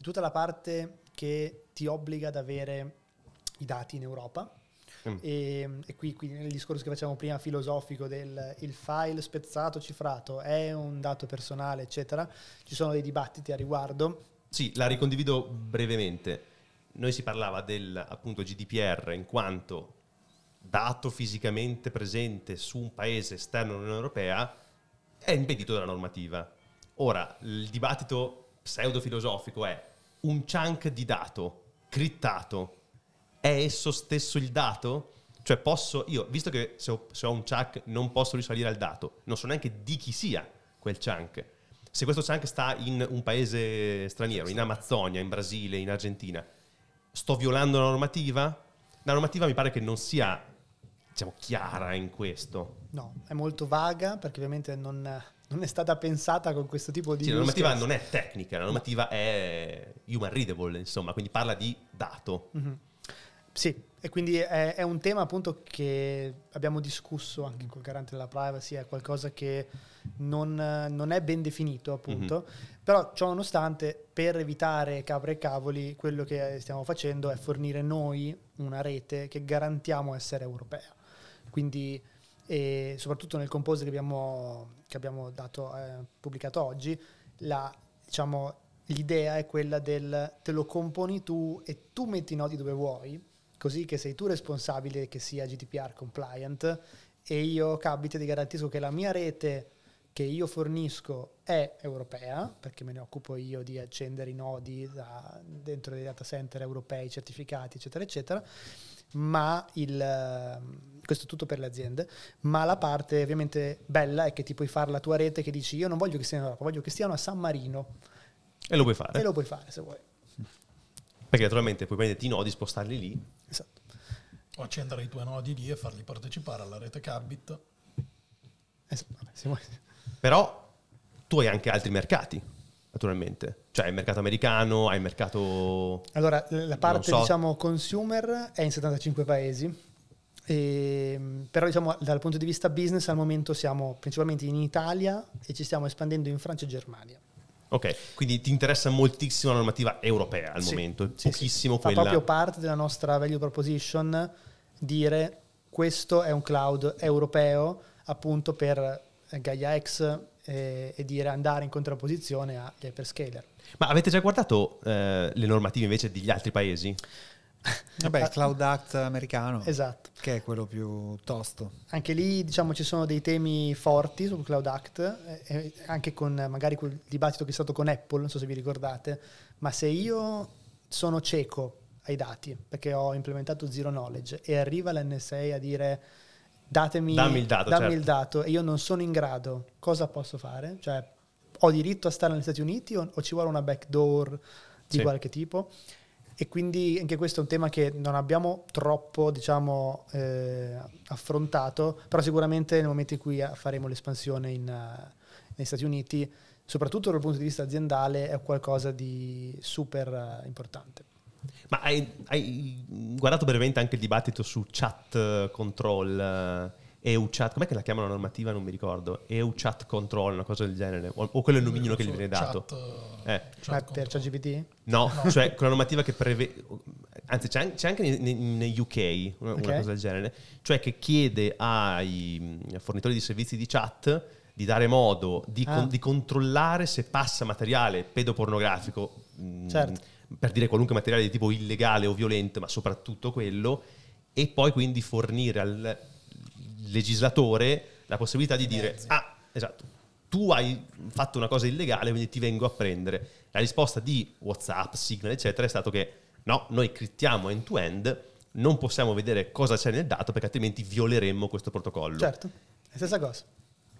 S4: tutta la parte che ti obbliga ad avere i dati in Europa Mm. E, e qui, qui, nel discorso che facevamo prima filosofico del il file spezzato, cifrato, è un dato personale, eccetera, ci sono dei dibattiti a riguardo.
S1: Sì, la ricondivido brevemente. Noi si parlava del appunto GDPR in quanto dato fisicamente presente su un paese esterno all'Unione Europea è impedito dalla normativa. Ora, il dibattito pseudo-filosofico è un chunk di dato crittato è esso stesso il dato? Cioè posso, io, visto che se ho, se ho un chunk non posso risalire al dato, non so neanche di chi sia quel chunk. se questo Chunk sta in un paese straniero, in Amazzonia, in Brasile, in Argentina, sto violando la normativa? La normativa mi pare che non sia diciamo, chiara in questo.
S4: No, è molto vaga perché ovviamente non, non è stata pensata con questo tipo di...
S1: Sì, la normativa non è tecnica, la normativa è human readable, insomma, quindi parla di dato.
S4: Mm-hmm. Sì, e quindi è, è, un tema appunto che abbiamo discusso anche col garante della privacy, è qualcosa che non, non è ben definito appunto, mm-hmm. però ciò nonostante per evitare capre e cavoli quello che stiamo facendo è fornire noi una rete che garantiamo essere europea. Quindi e soprattutto nel compose che abbiamo, che abbiamo dato, eh, pubblicato oggi, la, diciamo, l'idea è quella del te lo componi tu e tu metti i nodi dove vuoi, così che sei tu responsabile che sia GDPR compliant e io Cabit ti garantisco che la mia rete che io fornisco è europea, perché me ne occupo io di accendere i nodi dentro dei data center europei certificati, eccetera, eccetera, ma il, questo è tutto per le aziende, ma la parte ovviamente bella è che ti puoi fare la tua rete che dici io non voglio che stiano in Europa, voglio che stiano a San Marino.
S1: E lo puoi fare.
S4: E lo puoi fare se vuoi.
S1: Perché naturalmente puoi prenderti i nodi, spostarli lì.
S4: Esatto.
S2: O accendere i tuoi nodi lì e farli partecipare alla rete Cabit.
S4: Esatto.
S1: Però tu hai anche altri mercati naturalmente. Cioè il mercato americano, hai il mercato...
S4: Allora, la parte so. diciamo consumer è in 75 paesi, e, ehm, però diciamo dal punto di vista business al momento siamo principalmente in Italia e ci stiamo espandendo in Francia e Germania.
S1: Ok, quindi ti interessa moltissimo la normativa europea al sì, momento, sì, pochissimo
S4: sì.
S1: quella...
S4: Fa proprio parte della nostra value proposition dire questo è un cloud europeo appunto per Gaia X e, e dire andare in contrapposizione agli hyperscaler.
S1: Ma avete già guardato eh, le normative invece degli altri paesi?
S3: Vabbè, il Cloud Act americano,
S4: esatto.
S3: che è quello più tosto.
S4: Anche lì diciamo ci sono dei temi forti sul Cloud Act, eh, anche con magari quel dibattito che è stato con Apple, non so se vi ricordate, ma se io sono cieco ai dati perché ho implementato Zero Knowledge e arriva l'NSA a dire datemi
S1: dammi il dato,
S4: dammi
S1: certo.
S4: il dato e io non sono in grado, cosa posso fare? Cioè, ho diritto a stare negli Stati Uniti o, o ci vuole una backdoor di sì. qualche tipo? E quindi anche questo è un tema che non abbiamo troppo, diciamo, eh, affrontato, però sicuramente nel momento in cui faremo l'espansione in, uh, negli Stati Uniti, soprattutto dal punto di vista aziendale, è qualcosa di super uh, importante.
S1: Ma hai, hai, guardato brevemente anche il dibattito su chat control? EU chat, com'è che la chiamano la normativa? Non mi ricordo. EU chat control, una cosa del genere. O, o quello è il nomignolo che gli viene dato.
S2: Chat,
S4: eh. chat per ChatGPT?
S1: No, no, cioè quella normativa che prevede. Anzi, c'è anche, c'è anche nei, UK una, okay. una, cosa del genere. Cioè che chiede ai fornitori di servizi di chat di dare modo di, ah. con, di controllare se passa materiale pedopornografico.
S4: Certo.
S1: Mh, per dire qualunque materiale di tipo illegale o violento, ma soprattutto quello, e poi quindi fornire al legislatore la possibilità di dire, ah, esatto, tu hai fatto una cosa illegale, quindi ti vengo a prendere. La risposta di WhatsApp, Signal, eccetera, è stato che no, noi criptiamo end-to-end, non possiamo vedere cosa c'è nel dato perché altrimenti violeremmo questo protocollo.
S4: Certo, è la stessa cosa.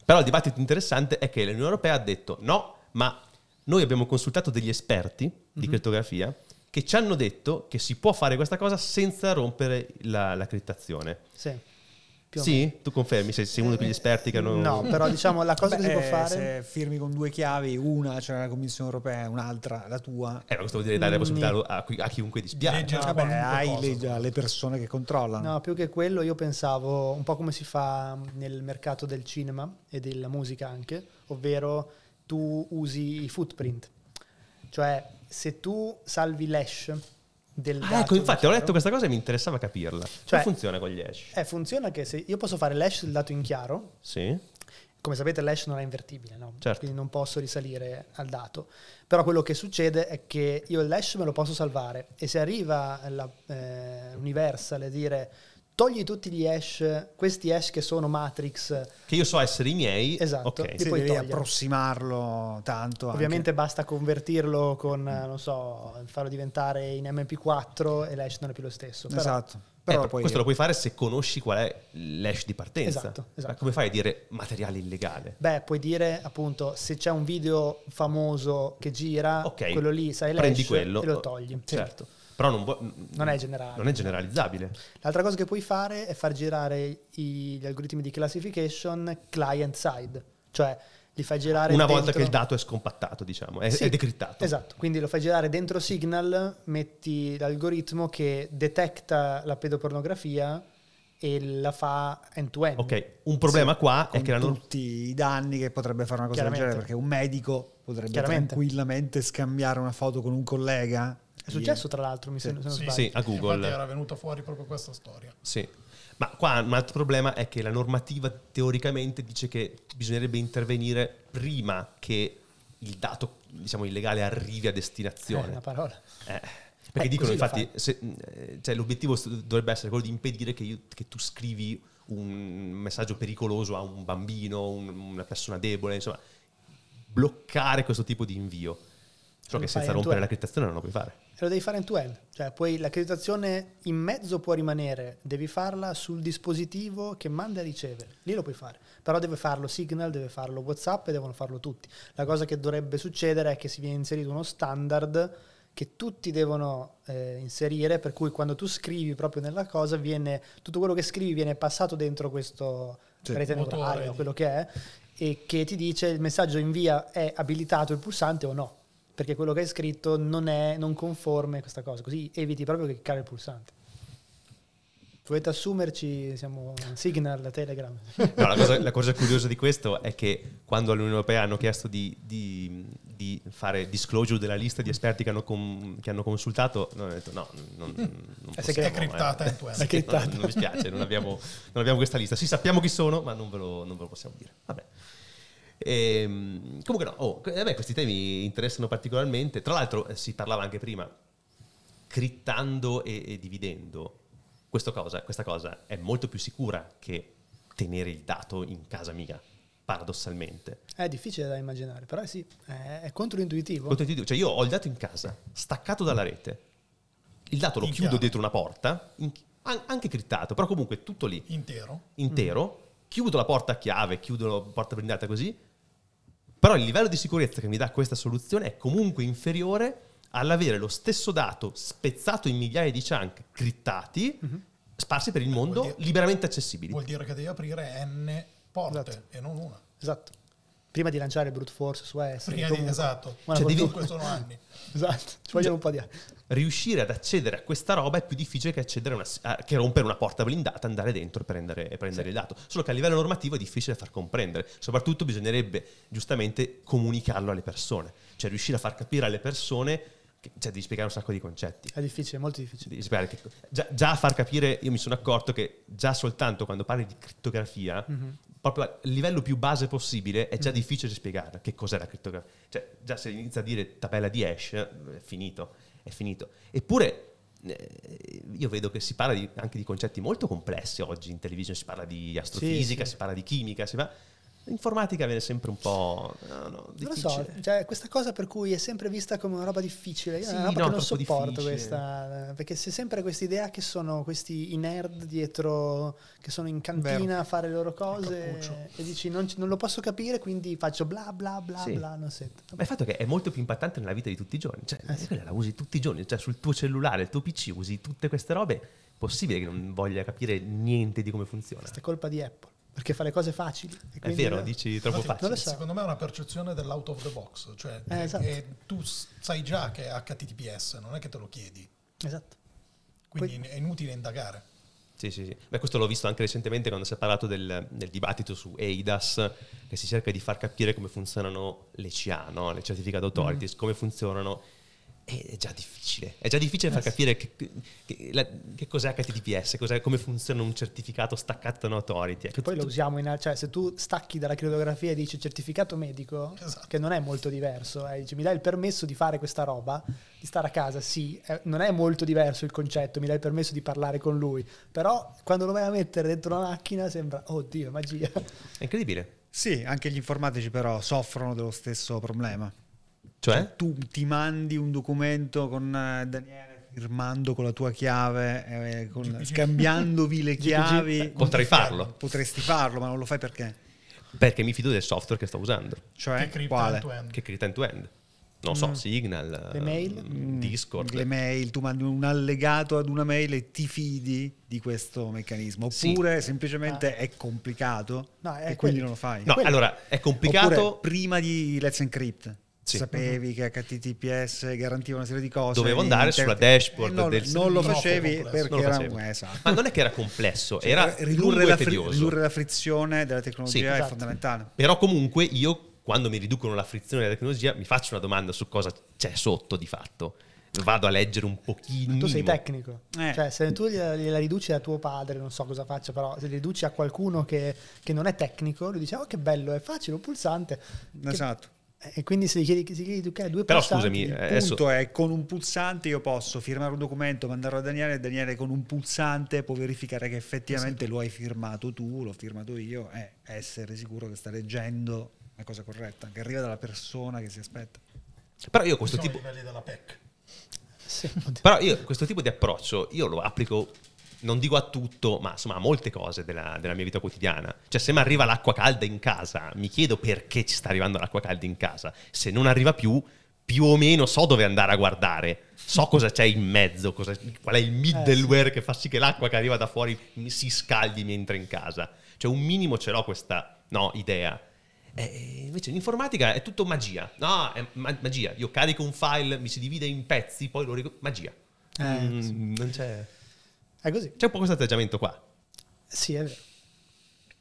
S1: Però il dibattito interessante è che l'Unione Europea ha detto no, ma noi abbiamo consultato degli esperti di mm-hmm. crittografia che ci hanno detto che si può fare questa cosa senza rompere la, la criptazione.
S4: Sì.
S1: Sì, tu confermi, sei, sei uno di quegli esperti che hanno...
S4: No, però diciamo la cosa Beh, che si può fare...
S3: Se firmi con due chiavi, una c'è cioè la Commissione Europea, un'altra la tua...
S1: Eh, ma questo vuol dire dare la possibilità mm. a, a, chiunque di spiare.
S3: No, vabbè, hai le, le, persone che controllano.
S4: No, più che quello io pensavo un po' come si fa nel mercato del cinema e della musica anche, ovvero tu usi i footprint. Cioè, se tu salvi l'hash del
S1: ah, ecco, infatti ho letto questa cosa e mi interessava capirla. Cioè, Come funziona con gli hash?
S4: Eh, funziona che se io posso fare l'hash del dato in chiaro.
S1: Sì.
S4: Come sapete l'hash non è invertibile, no?
S1: Certo.
S4: quindi non posso risalire al dato. Però quello che succede è che io l'hash me lo posso salvare e se arriva la, eh, Universal a dire togli tutti gli hash, questi hash che sono matrix.
S1: Che io so essere i miei.
S4: Esatto.
S1: Ok.
S4: Li
S3: Sì,
S4: puoi
S3: devi
S4: togliere.
S3: approssimarlo tanto. anche.
S4: Ovviamente basta convertirlo con, eh, non so, farlo diventare in MP4 e l'hash non è più lo stesso. Però
S3: Esatto.
S1: Eh,
S3: Però
S1: però
S3: poi
S1: questo lo puoi fare se conosci qual è l'hash di partenza.
S4: Esatto, esatto.
S1: Ma come fai a dire materiale illegale?
S4: Beh, puoi dire appunto se c'è un video famoso che gira,
S1: Ok,
S4: quello lì sai
S1: prendi
S4: l'hash
S1: quello
S4: e lo togli. Sì.
S1: Certo. Però non, vuoi-
S4: Non è
S1: non è generalizzabile.
S4: L'altra cosa che puoi fare è far girare i- gli algoritmi di classification client side, cioè li fai girare
S1: Una
S4: dentro-
S1: volta che il dato è scompattato, diciamo, è,
S4: Sì,
S1: è decrittato.
S4: Esatto, quindi lo fai girare dentro Signal, metti l'algoritmo che detecta la pedopornografia e la fa end-to-end.
S1: Ok, un problema qua è che norma...
S3: tutti i danni che potrebbe fare una cosa del genere, perché un medico potrebbe tranquillamente scambiare una foto con un collega.
S4: È successo tra l'altro, mi
S3: Sì.
S4: sembra,
S2: Sì.
S1: Sì, a Google.
S2: Infatti era venuta fuori proprio questa storia.
S1: Sì. Ma qua un altro problema è che la normativa teoricamente dice che bisognerebbe intervenire prima che il dato, diciamo, illegale arrivi a
S4: Eh,
S1: destinazione.
S4: una parola.
S1: Eh, perché
S4: Eh,
S1: dicono infatti, se- eh, cioè, l'obiettivo dovrebbe essere quello di impedire che, io- che tu scrivi un messaggio pericoloso a un bambino, un- una persona debole, insomma, bloccare questo tipo di invio. Solo
S4: Lo
S1: che senza rompere la criptazione non lo puoi fare.
S4: E lo devi fare end-to-end, cioè poi l'accreditazione in mezzo può rimanere, devi farla sul dispositivo che manda e riceve, lì lo puoi fare, però deve farlo Signal, deve farlo WhatsApp e devono farlo tutti. La cosa che dovrebbe succedere è che si viene inserito uno standard che tutti devono eh, inserire, per cui quando tu scrivi proprio nella cosa, viene, tutto quello che scrivi viene passato dentro questo
S3: Sì,
S4: rete neurale o quello che è, e che ti dice il messaggio invia è abilitato il pulsante o no perché quello che hai scritto non è non conforme a questa cosa, così eviti proprio che cliccare il pulsante. Dovete assumerci, siamo Signal, Telegram.
S1: No, la, cosa, la cosa curiosa di questo è che quando all'Unione Europea hanno chiesto di, di- di fare disclosure della lista di esperti che hanno, com- che hanno consultato, noi hanno detto no, non, non
S4: È
S1: possiamo,
S2: È criptata
S1: eh.
S4: È criptata.
S1: Non, non mi spiace, non abbiamo, non abbiamo questa lista. Sì, sappiamo chi sono, ma non ve lo, non ve lo possiamo dire. Vabbè. Ehm, comunque no, oh, a me questi temi interessano particolarmente. Tra l'altro eh, si parlava anche prima, crittando e, e dividendo. Questo cosa- questa cosa è molto più sicura che tenere il dato in casa mia, paradossalmente.
S4: È difficile da immaginare, però sì, è, è controintuitivo.
S1: Controintuitivo. Cioè io ho il dato in casa, staccato dalla rete. Il dato lo
S2: In
S1: chiudo dietro una porta, in- an- anche crittato, però comunque tutto lì,
S2: Intero.
S1: intero. Chiudo la porta a chiave, chiudo la porta blindata così. Però il livello di sicurezza che mi dà questa soluzione è comunque inferiore all'avere lo stesso dato spezzato in migliaia di chunk crittati, sparsi per il mondo,
S2: dire-
S1: liberamente accessibili.
S2: Vuol dire che devi aprire N porte
S4: Esatto.
S2: e non una.
S4: Esatto. Prima di lanciare il brute force su S.
S2: Prima di, esatto.
S1: Cioè, devi-
S2: sono anni.
S4: Esatto, ci vogliono un po' di anni.
S1: Riuscire ad accedere a questa roba è più difficile che, una, a- che rompere una porta blindata, andare dentro e prendere, e prendere il dato. Solo che a livello normativo è difficile far comprendere. Soprattutto bisognerebbe giustamente comunicarlo alle persone, cioè riuscire a far capire alle persone, cioè devi spiegare un sacco di concetti.
S4: È difficile, molto difficile.
S1: Che- già, già a far capire, io mi sono accorto che già soltanto quando parli di crittografia,
S4: Mhm.
S1: proprio a livello più base possibile, è già difficile spiegare che cos'è la crittografia. Cioè, già se inizia a dire tabella di hash, è finito, è finito. Eppure, eh, io vedo che si parla di- anche di concetti molto complessi oggi in televisione, si parla di astrofisica,
S4: sì.
S1: si parla di chimica, si parla... L'informatica viene sempre un po' no, no,
S4: Non lo so, cioè, questa cosa per cui è sempre vista come una roba difficile. Io
S1: Sì,
S4: è una roba
S1: no,
S4: che non sopporto
S1: difficile.
S4: questa. Perché c'è sempre questa idea che sono questi i nerd dietro, che sono in cantina
S3: Vero.
S4: a fare le loro cose e dici non, non lo posso capire, quindi faccio bla bla bla
S1: Sì.
S4: bla, non sento.
S1: Ma il fatto che è molto più impattante nella vita di tutti i giorni, cioè
S4: Eh sì.
S1: quella la usi tutti i giorni, cioè sul tuo cellulare, il tuo PC, usi tutte queste robe, è possibile che non voglia capire niente di come funziona.
S4: Questa è colpa di Apple, perché fa le cose facili. e
S1: È vero, dici troppo
S2: Infatti,
S1: facile.
S4: So.
S2: Secondo me è una percezione dell'out of the box, cioè
S4: Eh, esatto.
S2: e tu sai già che è HTTPS, non è che te lo chiedi,
S4: Esatto.
S2: quindi è inutile indagare.
S1: Sì, sì, sì. Beh, questo l'ho visto anche recentemente quando si è parlato del, del dibattito su EIDAS, che si cerca di far capire come funzionano le CA, no? le Certificate Authorities, come funzionano. È già difficile. È già difficile far
S4: Eh sì.
S1: capire che, che- la- che cos'è HTTPS, cos'è- come funziona un certificato staccato da un'authority.
S4: Che poi lo usiamo in... Cioè, se tu stacchi dalla crittografia e dici certificato medico,
S2: Esatto.
S4: che non è molto diverso, eh, dici mi dai il permesso di fare questa roba, di stare a casa, sì, eh, non è molto diverso il concetto, mi dai il permesso di parlare con lui, però quando lo vai a mettere dentro una macchina sembra, oddio, magia.
S1: È incredibile.
S3: Sì, anche gli informatici però soffrono dello stesso problema.
S1: Cioè?
S3: tu ti mandi un documento con eh, Daniele firmando con la tua chiave, eh, con- scambiandovi le chiavi.
S1: Potrei farlo.
S3: Potresti farlo, ma non lo fai perché?
S1: Perché mi fido del software che sto usando,
S3: Cioè,
S2: Che cripta
S3: quale?
S2: end-to-end.
S1: che crita end-to-end. Non so,
S4: Mm.
S1: Signal,
S4: Le mail?
S1: Discord.
S3: Le mail, tu mandi un allegato ad una mail e ti fidi di questo meccanismo.
S1: Sì.
S3: Oppure semplicemente è complicato
S4: No, è
S3: e quindi
S4: quello.
S3: non lo fai.
S1: No,
S4: Quello-
S1: allora, è complicato...
S3: Oppure prima di Let's Encrypt.
S1: Sì.
S3: Sapevi che HTTPS garantiva una serie di cose.
S1: Dovevo andare
S3: Inter-
S1: sulla dashboard
S3: Eh, non,
S1: del
S3: non lo facevi perché
S1: lo
S3: era eh, esatto.
S1: Ma non è che era complesso,
S3: Cioè,
S1: era
S3: ridurre, la fri- ridurre la frizione della tecnologia
S1: Sì.
S3: è
S4: Esatto.
S3: fondamentale.
S1: Però comunque io, quando mi riducono la frizione della tecnologia, mi faccio una domanda su cosa c'è sotto di fatto. Vado a leggere un pochino.
S4: Tu sei tecnico,
S3: Eh.
S4: cioè se tu gliela, gliela riduci a tuo padre, non so cosa faccia, però se li riduci a qualcuno che, che non è tecnico, lui dice oh che bello, è facile, un pulsante. Che-
S3: Esatto.
S4: E quindi se gli chiedi, se gli chiedi tu che hai due
S1: Però
S4: pulsanti,
S1: scusami,
S3: Il
S1: eh, adesso-
S3: punto è con un pulsante io posso firmare un documento, mandarlo a Daniele e Daniele con un pulsante può verificare che effettivamente lo hai firmato tu, l'ho firmato io e essere sicuro che sta leggendo la cosa corretta, che arriva dalla persona che si aspetta.
S1: Però io questo tipo...
S4: Sì.
S1: Però io questo tipo di approccio io lo applico, non dico a tutto, ma insomma a molte cose della, della mia vita quotidiana. Cioè se mi arriva l'acqua calda in casa, mi chiedo perché ci sta arrivando l'acqua calda in casa. Se non arriva più, più o meno so dove andare a guardare. So cosa c'è in mezzo, cosa- qual è il middleware che fa sì che l'acqua che arriva da fuori si scaldi mentre in casa. Cioè un minimo ce l'ho questa no, idea. E invece in informatica è tutto magia. No, è ma- magia. Io carico un file, mi si divide in pezzi, poi lo ric- Magia.
S4: Eh,
S1: Mm,
S4: sì.
S1: non c'è...
S4: È così.
S1: C'è un po' questo atteggiamento qua.
S4: Sì, è vero.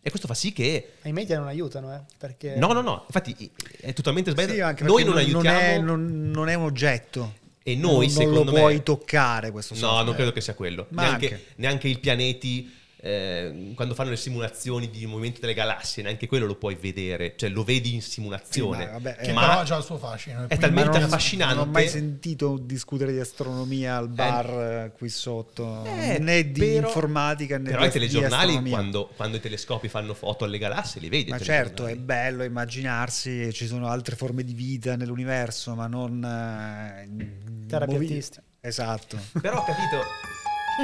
S1: E questo fa sì che...
S4: Ma i media non aiutano, eh, perché...
S1: No, no, no. Infatti è totalmente sbagliato.
S3: Sì, anche
S1: noi non,
S3: non,
S1: aiutiamo...
S3: è, non- non è un oggetto.
S1: E noi,
S3: non,
S1: secondo
S3: non lo
S1: me-
S3: puoi toccare questo
S1: No,
S3: software.
S1: non credo che sia quello.
S3: Ma
S1: Neanche,
S3: anche.
S1: neanche il pianeti, eh, quando fanno le simulazioni di movimento delle galassie, neanche quello lo puoi vedere. Cioè lo vedi in simulazione.
S3: Sì, ma vabbè,
S2: Che
S3: eh,
S1: Ma-
S2: però ha già il suo fascino. e
S1: è talmente
S3: Ma non-
S1: affascinante.
S3: Non ho mai sentito discutere di astronomia al bar eh, qui sotto,
S1: Eh,
S3: né di
S1: però-
S3: informatica né
S1: Però
S3: di
S1: i telegiornali, quando, quando i telescopi fanno foto alle galassie, li vedi.
S3: Ma certo, è bello immaginarsi che ci sono altre forme di vita nell'universo, ma non... eh,
S4: Terapeutisti.
S3: movi- Esatto.
S1: Però ho capito.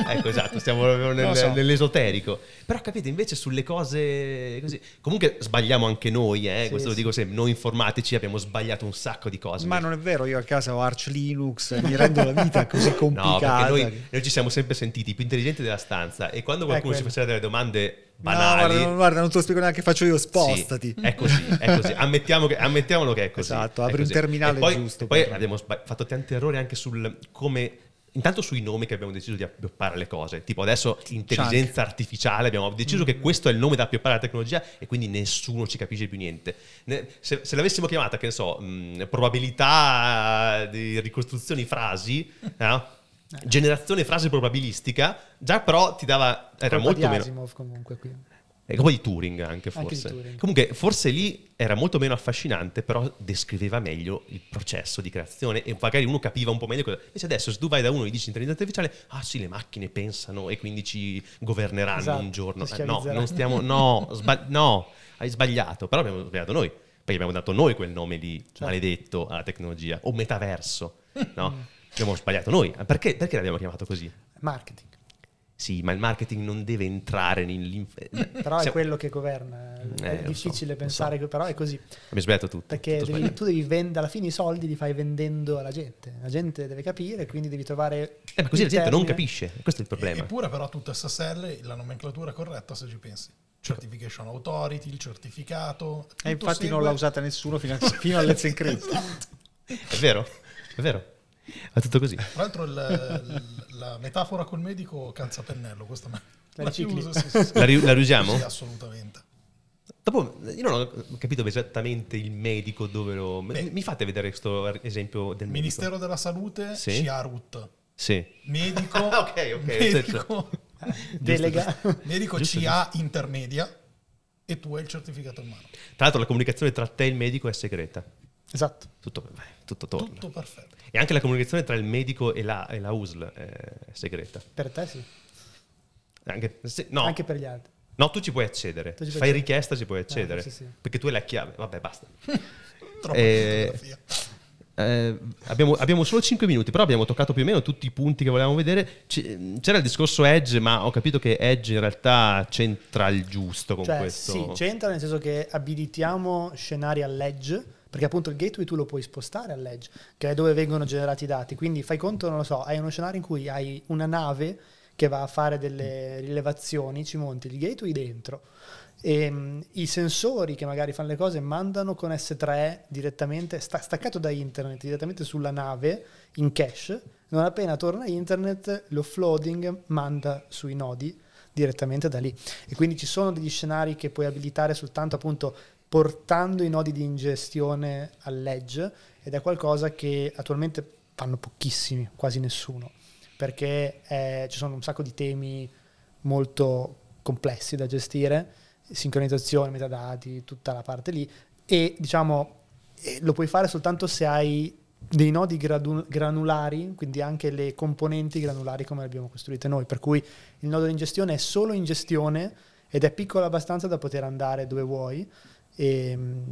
S1: Ecco, esatto, stiamo proprio nel-
S3: Lo so.
S1: nell'esoterico. Però capite, invece sulle cose così. Comunque sbagliamo anche noi, eh?
S4: Sì,
S1: questo lo
S4: sì.
S1: dico sempre. Noi informatici abbiamo sbagliato un sacco di cose.
S3: Ma non è vero, io a casa ho Arch Linux mi rendo la vita così
S1: No,
S3: complicata.
S1: perché noi, noi ci siamo sempre sentiti più intelligenti della stanza e quando qualcuno ci
S4: quello.
S1: faceva delle domande
S3: No,
S1: banali...
S3: guarda, non- guarda, non te lo spiego neanche, faccio io,
S1: Sì,
S3: spostati.
S1: è così, è così. Ammettiamo che- ammettiamolo che è così.
S3: Esatto, apri un terminale
S1: poi,
S3: giusto
S1: Poi abbiamo sba- fatto tanti errori anche sul come. Intanto sui nomi che abbiamo deciso di appioppare le cose. Tipo adesso intelligenza artificiale, abbiamo deciso
S3: Mm.
S1: che questo è il nome da appioppare alla tecnologia e quindi nessuno ci capisce più niente. Se, se l'avessimo chiamata, che ne so, mh, probabilità di ricostruzioni frasi, no? generazione frase probabilistica, già però ti dava... Era
S4: Colpa
S1: molto
S4: di
S1: meno...
S4: Asimov comunque qui.
S1: E poi di Turing anche
S4: Anche di
S1: forse.
S4: Turing.
S1: Comunque forse lì era molto meno affascinante, però descriveva meglio il processo di creazione e magari uno capiva un po' meglio cosa. Invece adesso se tu vai da uno e gli dici intelligenza artificiale, ah sì, le macchine pensano e quindi ci governeranno
S4: Esatto,
S1: un giorno. Eh, no, non stiamo no, sba- no, hai sbagliato, però abbiamo sbagliato noi. Perché abbiamo dato noi quel nome lì
S4: Certo.
S1: maledetto alla tecnologia o metaverso, no? abbiamo sbagliato noi. Perché, perché l'abbiamo chiamato così?
S4: Marketing.
S1: Sì, ma il marketing non deve entrare nell'inf...
S4: Però è
S1: Siamo-
S4: quello che governa. È
S1: Eh,
S4: difficile
S1: so,
S4: pensare,
S1: so.
S4: che però è così.
S1: Abbiamo sbagliato tutto.
S4: Perché
S1: tutto
S4: devi- tu devi vendere, alla fine i soldi li fai vendendo alla gente. La gente deve capire, quindi devi trovare.
S1: Eh, ma così la gente non
S4: termine.
S1: capisce, questo è il problema.
S2: Eppure però tutta SSL, la nomenclatura è corretta se ci pensi. Certification Authority, il certificato.
S3: E infatti non
S2: segue-
S3: l'ha usata nessuno fino a, fino a Let's Encrypt.
S1: È vero, è vero. È tutto così.
S2: Tra l'altro il- la metafora col medico calza pennello, questa me
S4: La ricicli?
S2: uso, sì, sì, sì.
S1: La, ri- la riusiamo?
S2: Sì, assolutamente.
S1: Dopo, io non ho capito esattamente il medico dove lo... Beh, mi fate vedere questo esempio del medico?
S2: Ministero della Salute, sì. CIARUT.
S1: Sì.
S2: Medico,
S1: ok, ok.
S2: Medico,
S4: delega.
S2: medico giusto, CA giusto. intermedia e tu hai il certificato in mano.
S1: Tra l'altro la comunicazione tra te e il medico è segreta.
S4: Esatto.
S1: Tutto, tutto torna.
S2: Tutto perfetto.
S1: E anche la comunicazione tra il medico e la, e la USL è segreta.
S4: Per te sì.
S1: Anche, se, no.
S4: anche per gli altri.
S1: No, tu ci puoi accedere. Ci puoi Fai accedere. richiesta, ci puoi accedere. Ah, sì, sì. Perché tu hai la chiave. Vabbè, basta.
S2: Troppo eh,
S1: eh, abbiamo, abbiamo, solo 5 minuti, però abbiamo toccato più o meno tutti i punti che volevamo vedere. c'era il discorso Edge, ma ho capito che Edge in realtà c'entra il giusto con
S4: cioè,
S1: questo.
S4: Sì, c'entra nel senso che abilitiamo scenari all'Edge, perché appunto il gateway tu lo puoi spostare all'Edge, che è dove vengono generati i dati. Quindi fai conto, non lo so, hai uno scenario in cui hai una nave che va a fare delle rilevazioni, ci monti il gateway dentro e um, i sensori che magari fanno le cose mandano con S3 direttamente, sta, staccato da internet, direttamente sulla nave in cache, non appena torna internet l'offloading manda sui nodi direttamente da lì e quindi ci sono degli scenari che puoi abilitare soltanto appunto portando i nodi di ingestione all'edge ed è qualcosa che attualmente fanno pochissimi, quasi nessuno perché eh, ci sono un sacco di temi molto complessi da gestire, sincronizzazione, metadati, tutta la parte lì, e diciamo lo puoi fare soltanto se hai dei nodi gradu- granulari, quindi anche le componenti granulari come le abbiamo costruite noi, per cui il nodo di ingestione è solo ingestione ed è piccolo abbastanza da poter andare dove vuoi, in,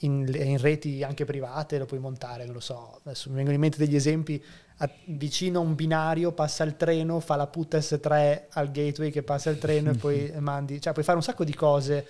S4: in, reti anche private lo puoi montare, non lo so, adesso mi vengono in mente degli esempi, a, vicino a un binario passa il treno, fa la put S3 al gateway che passa il treno e poi mandi, cioè puoi fare un sacco di cose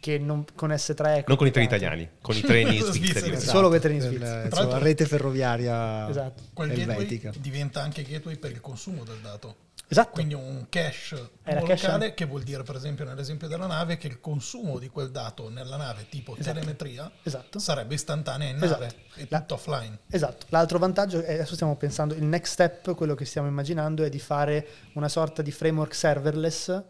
S4: che non, con S3
S1: non con i treni italiani, con i treni svizzeri.
S4: Esatto. Solo con i treni svizzeri.
S3: La rete ferroviaria
S2: esatto. Quel elvetica. diventa anche gateway per il consumo del dato.
S4: Esatto.
S2: Quindi un cache locale che vuol dire per esempio nell'esempio della nave che il consumo di quel dato nella nave tipo esatto. telemetria
S4: esatto.
S2: sarebbe istantanea in nave esatto. e tutto La, offline.
S4: Esatto. L'altro vantaggio, è, adesso stiamo pensando, il next step, quello che stiamo immaginando è di fare una sorta di framework serverless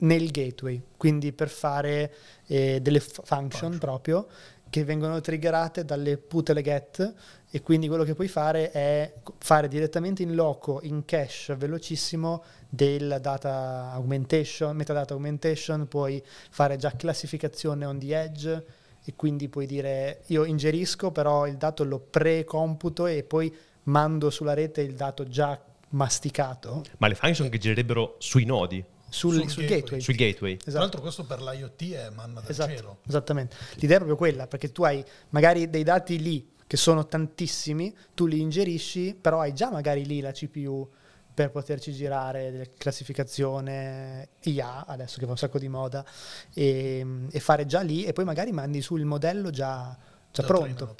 S4: nel gateway, quindi per fare eh, delle function, function proprio che vengono triggerate dalle put e le get e quindi quello che puoi fare è fare direttamente in loco, in cache velocissimo del data augmentation, metadata augmentation, puoi fare già classificazione on the edge e quindi puoi dire io ingerisco però il dato lo pre-computo e poi mando sulla rete il dato già masticato.
S1: Ma le function che girerebbero sui nodi?
S4: Sul, sul, sul gateway. gateway.
S1: Sul gateway.
S2: Esatto. Tra l'altro questo per l'IoT è manna del
S4: esatto,
S2: cielo.
S4: Esattamente. L'idea è proprio quella, perché tu hai magari dei dati lì che sono tantissimi, tu li ingerisci, però hai già magari lì la CPU per poterci girare classificazione IA, adesso che fa un sacco di moda, e, e fare già lì e poi magari mandi sul modello già, già, già pronto.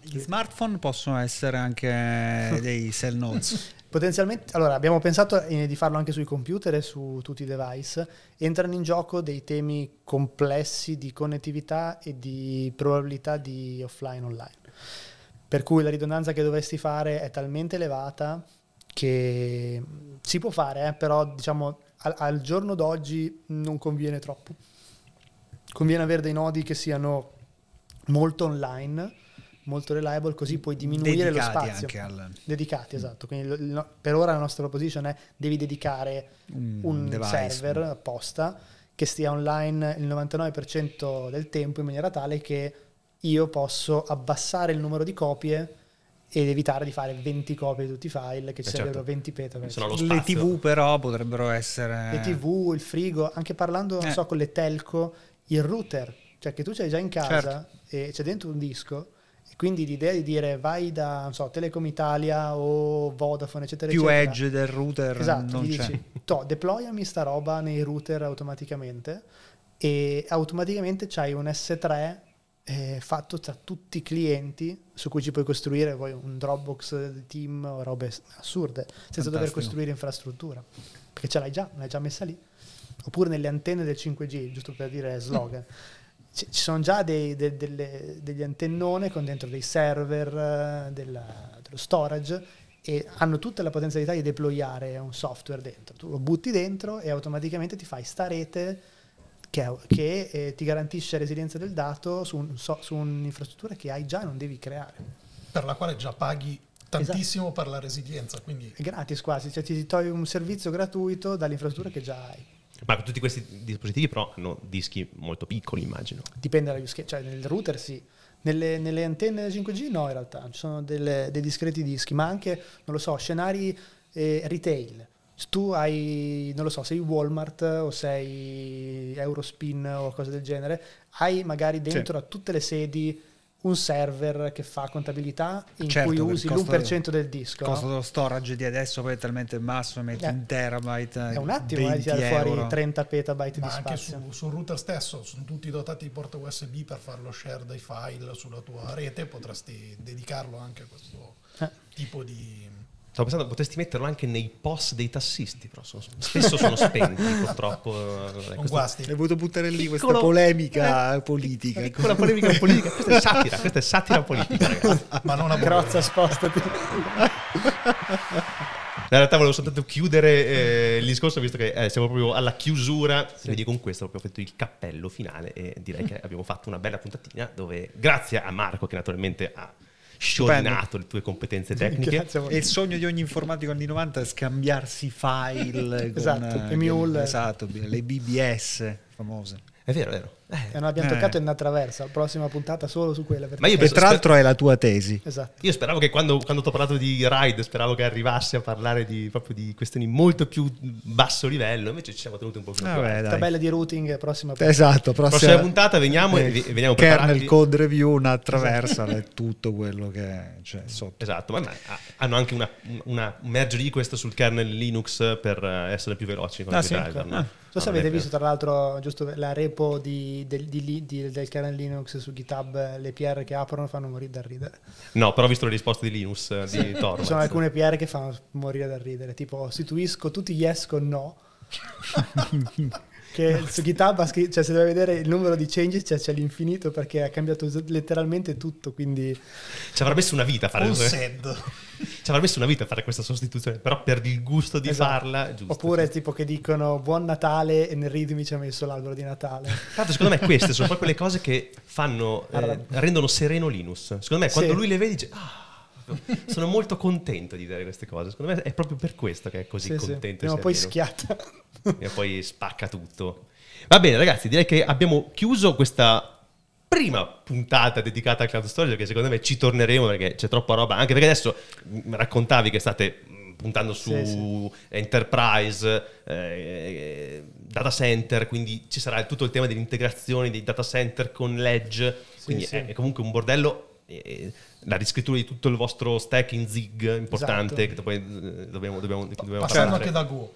S3: Gli smartphone possono essere anche dei cell nodes.
S4: Potenzialmente, allora abbiamo pensato di farlo anche sui computer e su tutti i device. Entrano in gioco dei temi complessi di connettività e di probabilità di offline online. Per cui la ridondanza che dovresti fare è talmente elevata che si può fare, eh, però diciamo al, al giorno d'oggi non conviene troppo. Conviene avere dei nodi che siano molto online molto reliable, così puoi diminuire
S3: dedicati
S4: lo spazio.
S3: Anche al...
S4: Dedicati, esatto. Quindi no, per ora la nostra position è devi dedicare un, un device, server apposta che stia online il 99% del tempo in maniera tale che io posso abbassare il numero di copie ed evitare di fare 20 copie di tutti i file che ci eh certo. sarebbero 20 petabyte.
S3: Le TV però potrebbero essere...
S4: Le TV, il frigo, anche parlando, eh. non so, con le telco, il router, cioè che tu c'hai già in casa certo. e c'è dentro un disco, quindi l'idea di dire vai da so, Telecom Italia o Vodafone, eccetera,
S3: più
S4: eccetera.
S3: edge del router.
S4: Esatto,
S3: non
S4: gli
S3: c'è.
S4: dici, to, deployami sta roba nei router automaticamente e automaticamente c'hai un S3 eh, fatto tra tutti i clienti su cui ci puoi costruire poi un Dropbox team o robe assurde, senza Fantastico. dover costruire infrastruttura, perché ce l'hai già, l'hai già messa lì. Oppure nelle antenne del 5G, giusto per dire slogan. ci sono già dei, de, delle, degli antennone con dentro dei server, eh, della, dello storage e hanno tutta la potenzialità di deployare un software dentro. Tu lo butti dentro e automaticamente ti fai sta rete che, che eh, ti garantisce resilienza del dato su, un, so, su, un'infrastruttura che hai già e non devi creare.
S2: Per la quale già paghi tantissimo esatto. per la resilienza. Quindi...
S4: È gratis quasi, cioè ti, ti togli un servizio gratuito dall'infrastruttura che già hai.
S1: Ma tutti questi dispositivi però hanno dischi molto piccoli, immagino.
S4: Dipende dagli use cioè nel router sì. Nelle, nelle, antenne 5G no, in realtà ci sono delle, dei discreti dischi, ma anche, non lo so, scenari eh, retail. Tu hai, non lo so, sei Walmart o sei Eurospin o cose del genere, hai magari dentro sì. a tutte le sedi un server che fa contabilità in certo, cui usi l'1% del disco.
S3: Il costo no? dello storage di adesso poi è talmente basso, metti eh. un terabyte.
S4: È un attimo di tirare fuori 30 petabyte
S2: Ma
S4: di
S2: anche
S4: spazio.
S2: Su, sul router stesso sono tutti dotati di porta USB per fare lo share dei file sulla tua rete, potresti dedicarlo anche a questo eh. tipo di
S1: Stavo pensando, potresti metterlo anche nei post dei tassisti, però sono, spesso sono spenti purtroppo.
S2: Eh, Con guasti.
S3: Hai voluto buttare lì questa polemica eh, politica.
S1: Piccola polemica politica. Questa è satira, questa è satira politica, ragazzi.
S4: Ma non a Crozza, spostati.
S1: In realtà volevo soltanto chiudere eh, il discorso, visto che eh, siamo proprio alla chiusura. Sì. Quindi con questo ho proprio fatto il cappello finale e direi che abbiamo fatto una bella puntatina dove, grazie a Marco, che naturalmente ha sciorinato le tue competenze tecniche.
S3: e il sogno di ogni informatico anni 90 è scambiarsi file
S4: esatto,
S3: con,
S4: Emule.
S3: Esatto, le BBS famose.
S1: È vero, è vero.
S4: Eh. non abbiamo eh. toccato in una traversa, la prossima puntata solo su quella.
S3: Ma io penso, tra l'altro è la tua tesi.
S4: Esatto.
S1: Io speravo che quando, quando ti ho parlato di Ride, speravo che arrivassi a parlare di, proprio di questioni molto più basso livello, invece ci siamo tenuti un po' più.
S4: Vabbè, tabella di routing, prossima
S3: puntata. Esatto, prossima,
S1: prossima puntata veniamo eh, e veniamo
S3: preparati. Kernel code review, una traversa, è tutto quello che c'è sotto.
S1: Esatto, ma hanno anche una, una merge request sul kernel Linux per essere più veloci con
S3: ah,
S1: i
S3: sì?
S1: driver. No?
S4: Ah. Non so se avete visto tra l'altro giusto la repo di, del, di, di, del kernel Linux su GitHub, le PR che aprono fanno morire da ridere.
S1: No, però ho visto le risposte di Linux eh, di Torvalds.
S4: Ci sono alcune PR che fanno morire da ridere, tipo istituisco tutti yes con no. che su GitHub ha scritto, cioè se deve vedere il numero di changes cioè, c'è l'infinito perché ha cambiato letteralmente tutto, quindi...
S1: Ci avrà messo una vita a fare...
S2: Un sed.
S1: Ci avrà messo una vita a fare questa sostituzione, però per il gusto di esatto. farla, giusto.
S4: Oppure tipo che dicono buon Natale e nel read mi ci ha messo l'albero di Natale.
S1: Tanto secondo me queste sono proprio le cose che fanno, eh, rendono sereno Linus. Secondo me quando sì. lui le vede dice... Ah, sono molto contento di dire queste cose. Secondo me è proprio per questo che è così sì, contento.
S4: Sì. poi schiatta.
S1: E poi spacca tutto. Va bene, ragazzi, direi che abbiamo chiuso questa prima puntata dedicata al cloud storage che secondo me ci torneremo perché c'è troppa roba anche perché adesso raccontavi che state puntando su sì, sì. enterprise eh, data center quindi ci sarà tutto il tema dell'integrazione dei data center con l'edge quindi sì, è, è, comunque un bordello eh, la riscrittura di tutto il vostro stack in zig importante esatto. che poi eh, dobbiamo, dobbiamo, dobbiamo
S2: passando anche da Go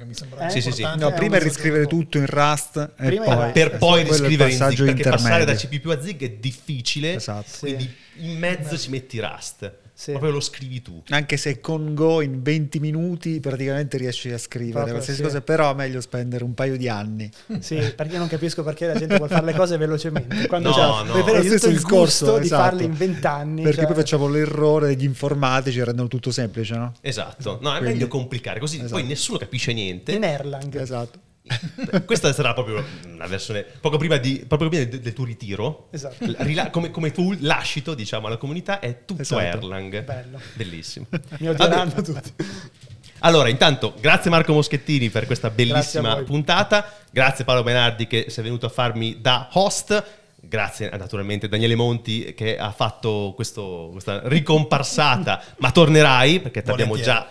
S2: perché mi sembra
S1: eh? sì, sì, sì.
S3: No, prima riscrivere tutto in Rust
S1: poi, per poi riscrivere in Zig perché passare da C++ a Zig è difficile esatto. quindi in mezzo ci metti Rust sì. proprio lo scrivi tu.
S3: Anche se con Go in 20 minuti praticamente riesci a scrivere proprio, qualsiasi sì. cosa, però è meglio spendere un paio di anni.
S4: Sì, perché io non capisco perché la gente vuole fare le cose velocemente. Quando
S1: no,
S4: già
S1: no.
S4: Deve tutto il discorso esatto. di farle in 20 anni.
S3: Perché
S4: cioè...
S3: poi facciamo l'errore degli informatici rendono tutto semplice, no?
S1: Esatto. No, è Quindi... meglio complicare, così esatto. poi nessuno capisce niente.
S4: In Erlang.
S3: Esatto.
S1: Questa sarà proprio una versione poco prima, di, proprio prima del, del, tuo ritiro.
S4: Esatto.
S1: Rila, come, come, tu lascito, diciamo, alla comunità è tutto
S4: esatto.
S1: Erlang.
S4: Bello.
S1: Bellissimo.
S4: Mi odieranno tutti.
S1: Allora, intanto, grazie Marco Moschettini per questa bellissima grazie puntata. Grazie Paolo Benardi che sei venuto a farmi da host. Grazie naturalmente Daniele Monti che ha fatto questo, questa ricomparsata, ma tornerai perché ti abbiamo già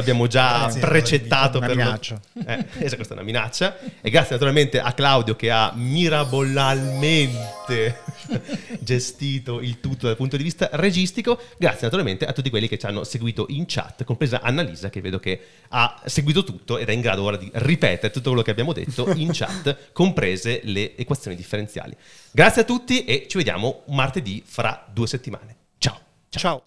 S1: abbiamo già grazie, precettato
S3: per minaccia.
S1: Lo... Eh, questa è una minaccia. E grazie naturalmente a Claudio che ha mirabolalmente gestito il tutto dal punto di vista registico. Grazie naturalmente a tutti quelli che ci hanno seguito in chat, compresa Annalisa che vedo che ha seguito tutto ed è in grado ora di ripetere tutto quello che abbiamo detto in chat, comprese le equazioni differenziali. Grazie a tutti e ci vediamo martedì fra due settimane. Ciao.
S3: Ciao. Ciao.